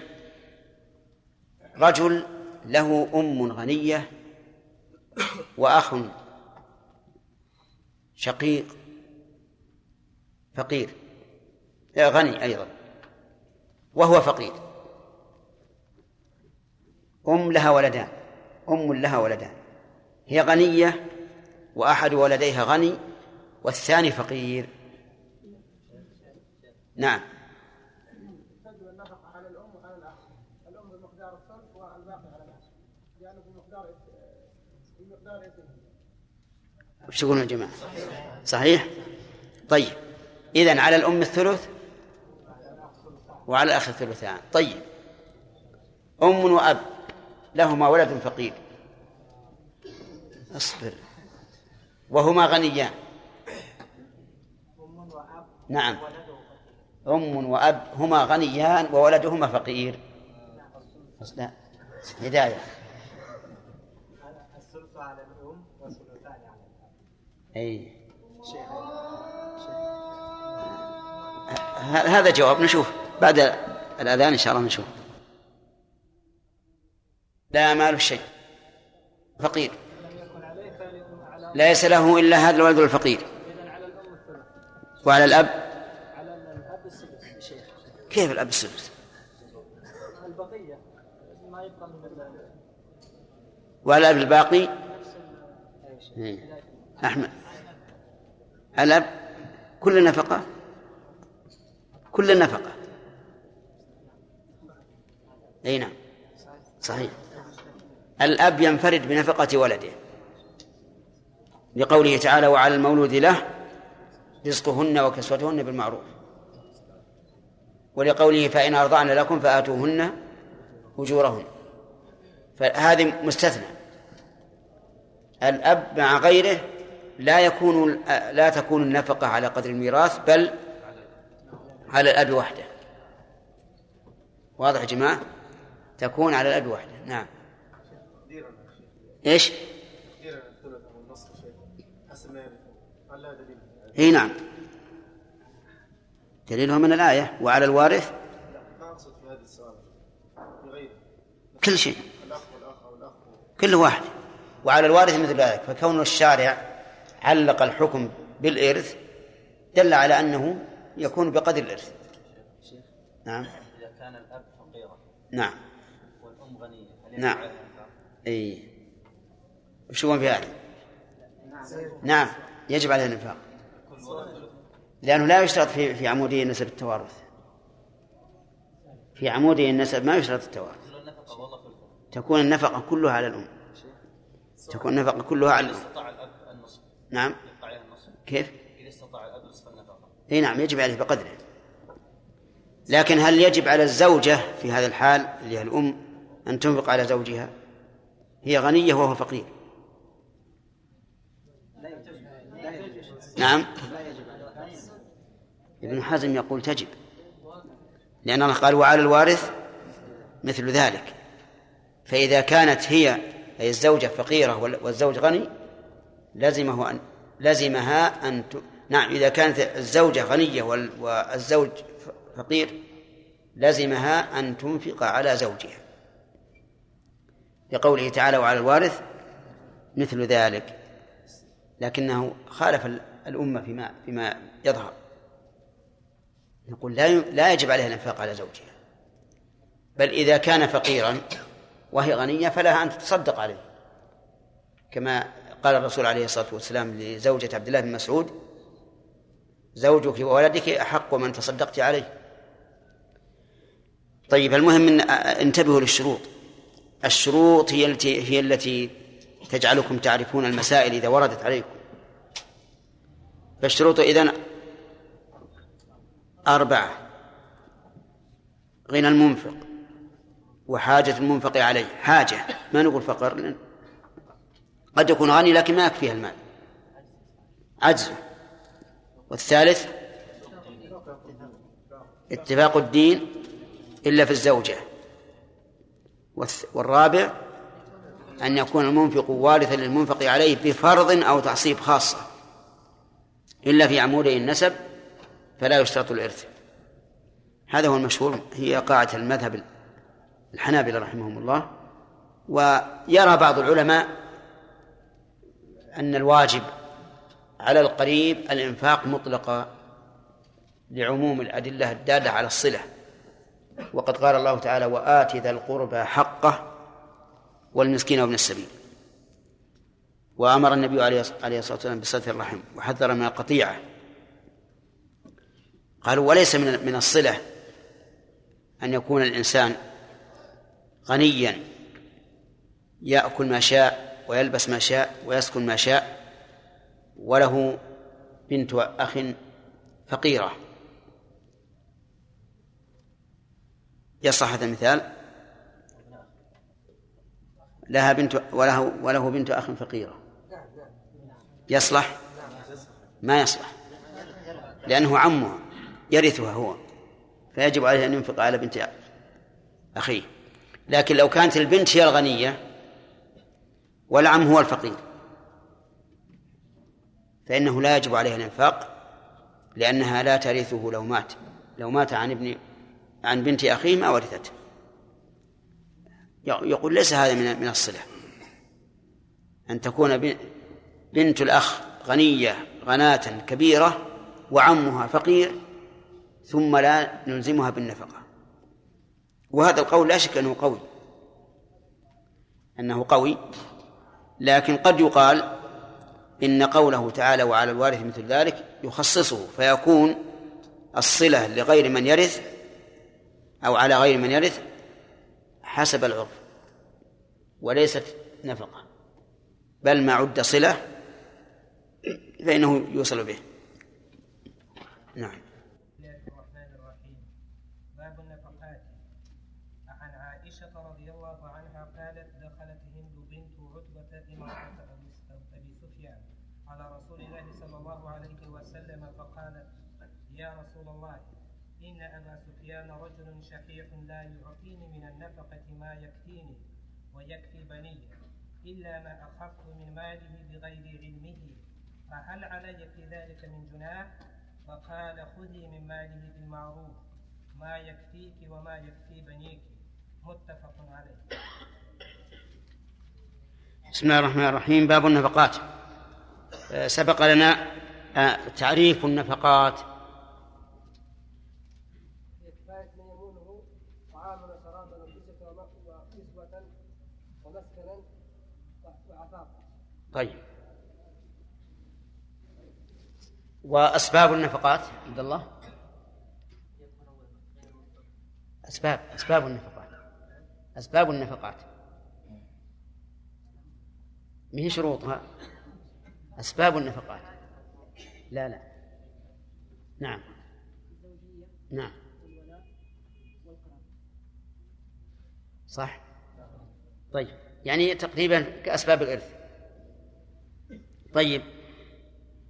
رجل له أم غنية وأخ شقيق فقير. غني أيضا. وهو فقير. أم لها ولدان. أم لها ولدان. هي غنية وأحد ولديها غني والثاني فقير. نعم تجب النفقة على الأم وعلى الأخ الأم بمقدار الثلث والباقي على الأخ لأنه بمقدار بمقدار يتيم وش تقولون يا جماعة. صحيح؟ طيب. إذن على الأم الثلث وعلى الأخ الثلثان. طيب. أم وأب لهما ولد فقير. أصبر. وهما غنيان. نعم. أم وأب هما غنيان وولدهما فقير. لا. هداية الثلث على الأم والثلثان على الأب أي. ه- هذا جواب نشوف. بعد الأذان إن شاء الله نشوف. لا مال شيء فقير. ليس له إلا هذا الولد الفقير. وعلى الأب؟ شيخ كيف الأب السدس؟ البقيه ما يبقى من وعلى الأب الباقي؟ إيه. أحمد. الأب كل النفقة كل النفقة أي نعم. صحيح. الأب ينفرد بنفقة ولده. لقوله تعالى وعلى المولود له رزقهن وكسوتهن بالمعروف. ولقوله فإن أرضعن لكم فآتوهن أجورهن. فهذه مستثنى. الأب مع غيره لا يكون لا تكون النفقة على قدر الميراث بل على الأب وحده. واضح يا جماعة؟ تكون على الأب وحده. نعم. دليل؟ إي نعم. دليله من الآية. وعلى الوارث؟ كل شيء. كل واحد. وعلى الوارث مثل ذلك. فكون الشارع علق الحكم بالإرث دل على أنه يكون بقدر الإرث. نعم. إذا كان الأب فقيرا. نعم. والأم غنية نعم. أي. وش هو في هذا؟ نعم. يجب عليه الإنفاق. لأنه لا يشترط في في عمودية النسب التوارث. في عمودية النسب ما يشترط التوارث. تكون النفقة كلها. على الأم. تكون النفقة كلها على الأم. نعم. كيف؟ إذا استطاع الأب نصف النفقة. إي نعم يجب عليه بقدره. لكن هل يجب على الزوجة في هذا الحال اللي هي الأم أن تنفق على زوجها؟ هي غنية وهو فقير. نعم. ابن حزم يقول تجب. لأن الله قال وعلى الوارث مثل ذلك. فإذا كانت هي أي الزوجة فقيرة وال- والزوج غني لزمه أن لزمها أن ت... نعم إذا كانت الزوجة غنية وال- والزوج فقير لزمها أن تنفق على زوجها. لقوله تعالى وعلى الوارث مثل ذلك. لكنه خالف ال- الأمة فيما فيما يظهر. نقول لا لا يجب عليها الإنفاق على زوجها. بل إذا كان فقيرا وهي غنية فلها أن تتصدق عليه. كما قال الرسول عليه الصلاة والسلام لزوجة عبد الله بن مسعود زوجك وولدك أحق من تصدقت عليه. طيب المهم إن انتبهوا للشروط. الشروط هي التي هي التي تجعلكم تعرفون المسائل إذا وردت عليكم. فالشروط إذن أربعة غنى المنفق وحاجة المنفق عليه. حاجة ما نقول فقر قد يكون غني لكن ما يكفيها المال. عجزه والثالث اتفاق الدين إلا في الزوجة. والرابع أن يكون المنفق وارثا للمنفق عليه بفرض أو تعصيب خاصة. إلا في عمودي النسب فلا يشترط الإرث. هذا هو المشهور هي قاعدة المذهب الحنابلة رحمهم الله. ويرى بعض العلماء أن الواجب على القريب الإنفاق مطلقا لعموم الأدلة الدالة على الصلة. وقد قال الله تعالى وآت ذا القربى حقه والمسكين وابن السبيل. وأمر النبي عليه الصلاة والسلام بصلة الرحم وحذر من القطيعة. قالوا وليس من من الصلة أن يكون الإنسان غنيا يأكل ما شاء ويلبس ما شاء ويسكن ما شاء وله بنت أخ فقيرة. يصح هذا المثال؟ لها بنت وله وله بنت أخ فقيرة. يصلح؟ ما يصلح. لأنه عمها يرثها هو فيجب عليه أن ينفق على بنت أخيه. لكن لو كانت البنت هي الغنية والعم هو الفقير. فإنه لا يجب عليها الإنفاق لأنها لا ترثه لو مات. لو مات عن ابن عن بنت أخيه ما ورثته يقول ليس هذا من من الصلة. أن تكون بنت الأخ غنية غناة كبيرة وعمها فقير ثم لا نلزمها بالنفقة. وهذا القول لا شك أنه قوي. أنه قوي. لكن قد يقال إن قوله تعالى وعلى الوارث مثل ذلك يخصصه فيكون الصلة لغير من يرث أو على غير من يرث حسب العرف وليست نفقة بل ما عد صلة فإنه يوصل به. نعم الرحمن الرحيم باب النفقات عن عائشة رضي الله عنها قالت دخلت هند بنت عتبة امرأة أبي سفيان على رسول الله صلى الله عليه وسلم فقالت يا رسول الله إن أبا سفيان رجل شحيح لا يعطيني من النفقة ما يكفيني ويكفي بني إلا ما أخذت من ماله بغير علمه. فهل علي في ذلك من جناح؟ فقال خذي من ماله بالمعروف. ما يكفيك وما يكفي بنيك. متفق عليه. بسم الله الرحمن الرحيم. باب النفقات. سبق لنا آه، تعريف النفقات طيب. وأسباب النفقات عبد الله؟ أسباب أسباب النفقات. أسباب النفقات. ما هي شروطها أسباب النفقات. لا لا. نعم. نعم. صح. طيب. يعني تقريبا كأسباب الإرث. طيب.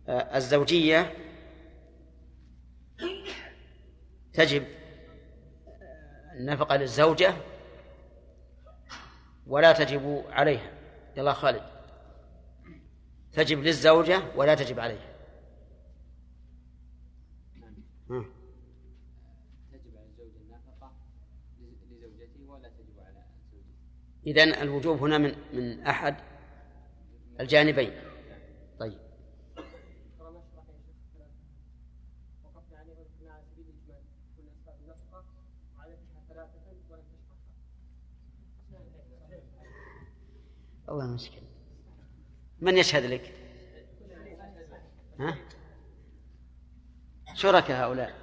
آه، الزوجية تجب النفقة للزوجة ولا تجب عليها. يلا خالد. تجب للزوجة ولا تجب عليها. تجب على الزوج النفقة لزوجته ولا تجب على زوجته إذن الوجوب هنا من من أحد الجانبين طيب يعني قلنا على سبيل الاجمال كل اسباب النفقه وعددها ثلاثة ولم تشرحها والله مشكلة. من يشهد لك؟ ها؟ شركاء هؤلاء.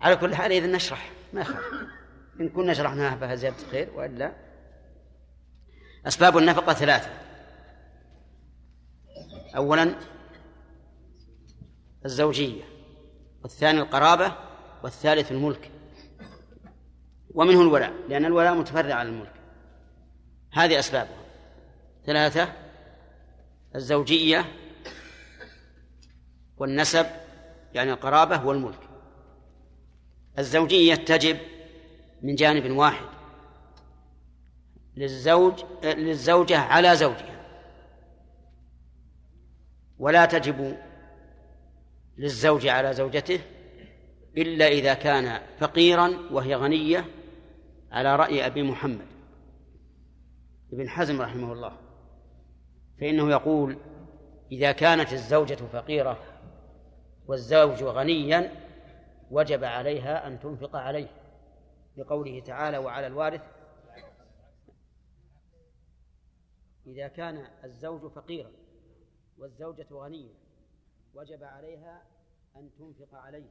على كل حال إذا نشرح ما يخالف. إن كنا شرحناها فهي زيادة خير وإلا أسباب النفقة ثلاثة. أولا الزوجية والثاني القرابة والثالث الملك. ومنه الولاء لأن الولاء متفرع على الملك. هذه أسبابها. ثلاثة الزوجية والنسب يعني القرابة والملك. الزوجية تجب من جانب واحد. للزوج للزوجة على زوجها. ولا تجب للزوج على زوجته إلا إذا كان فقيرا وهي غنية على رأي أبي محمد ابن حزم رحمه الله فإنه يقول إذا كانت الزوجة فقيرة والزوج غنيا وجب عليها أن تنفق عليه لقوله تعالى وعلى الوارث إذا كان الزوج فقيرا والزوجة غنية وجب عليها أن تنفق عليه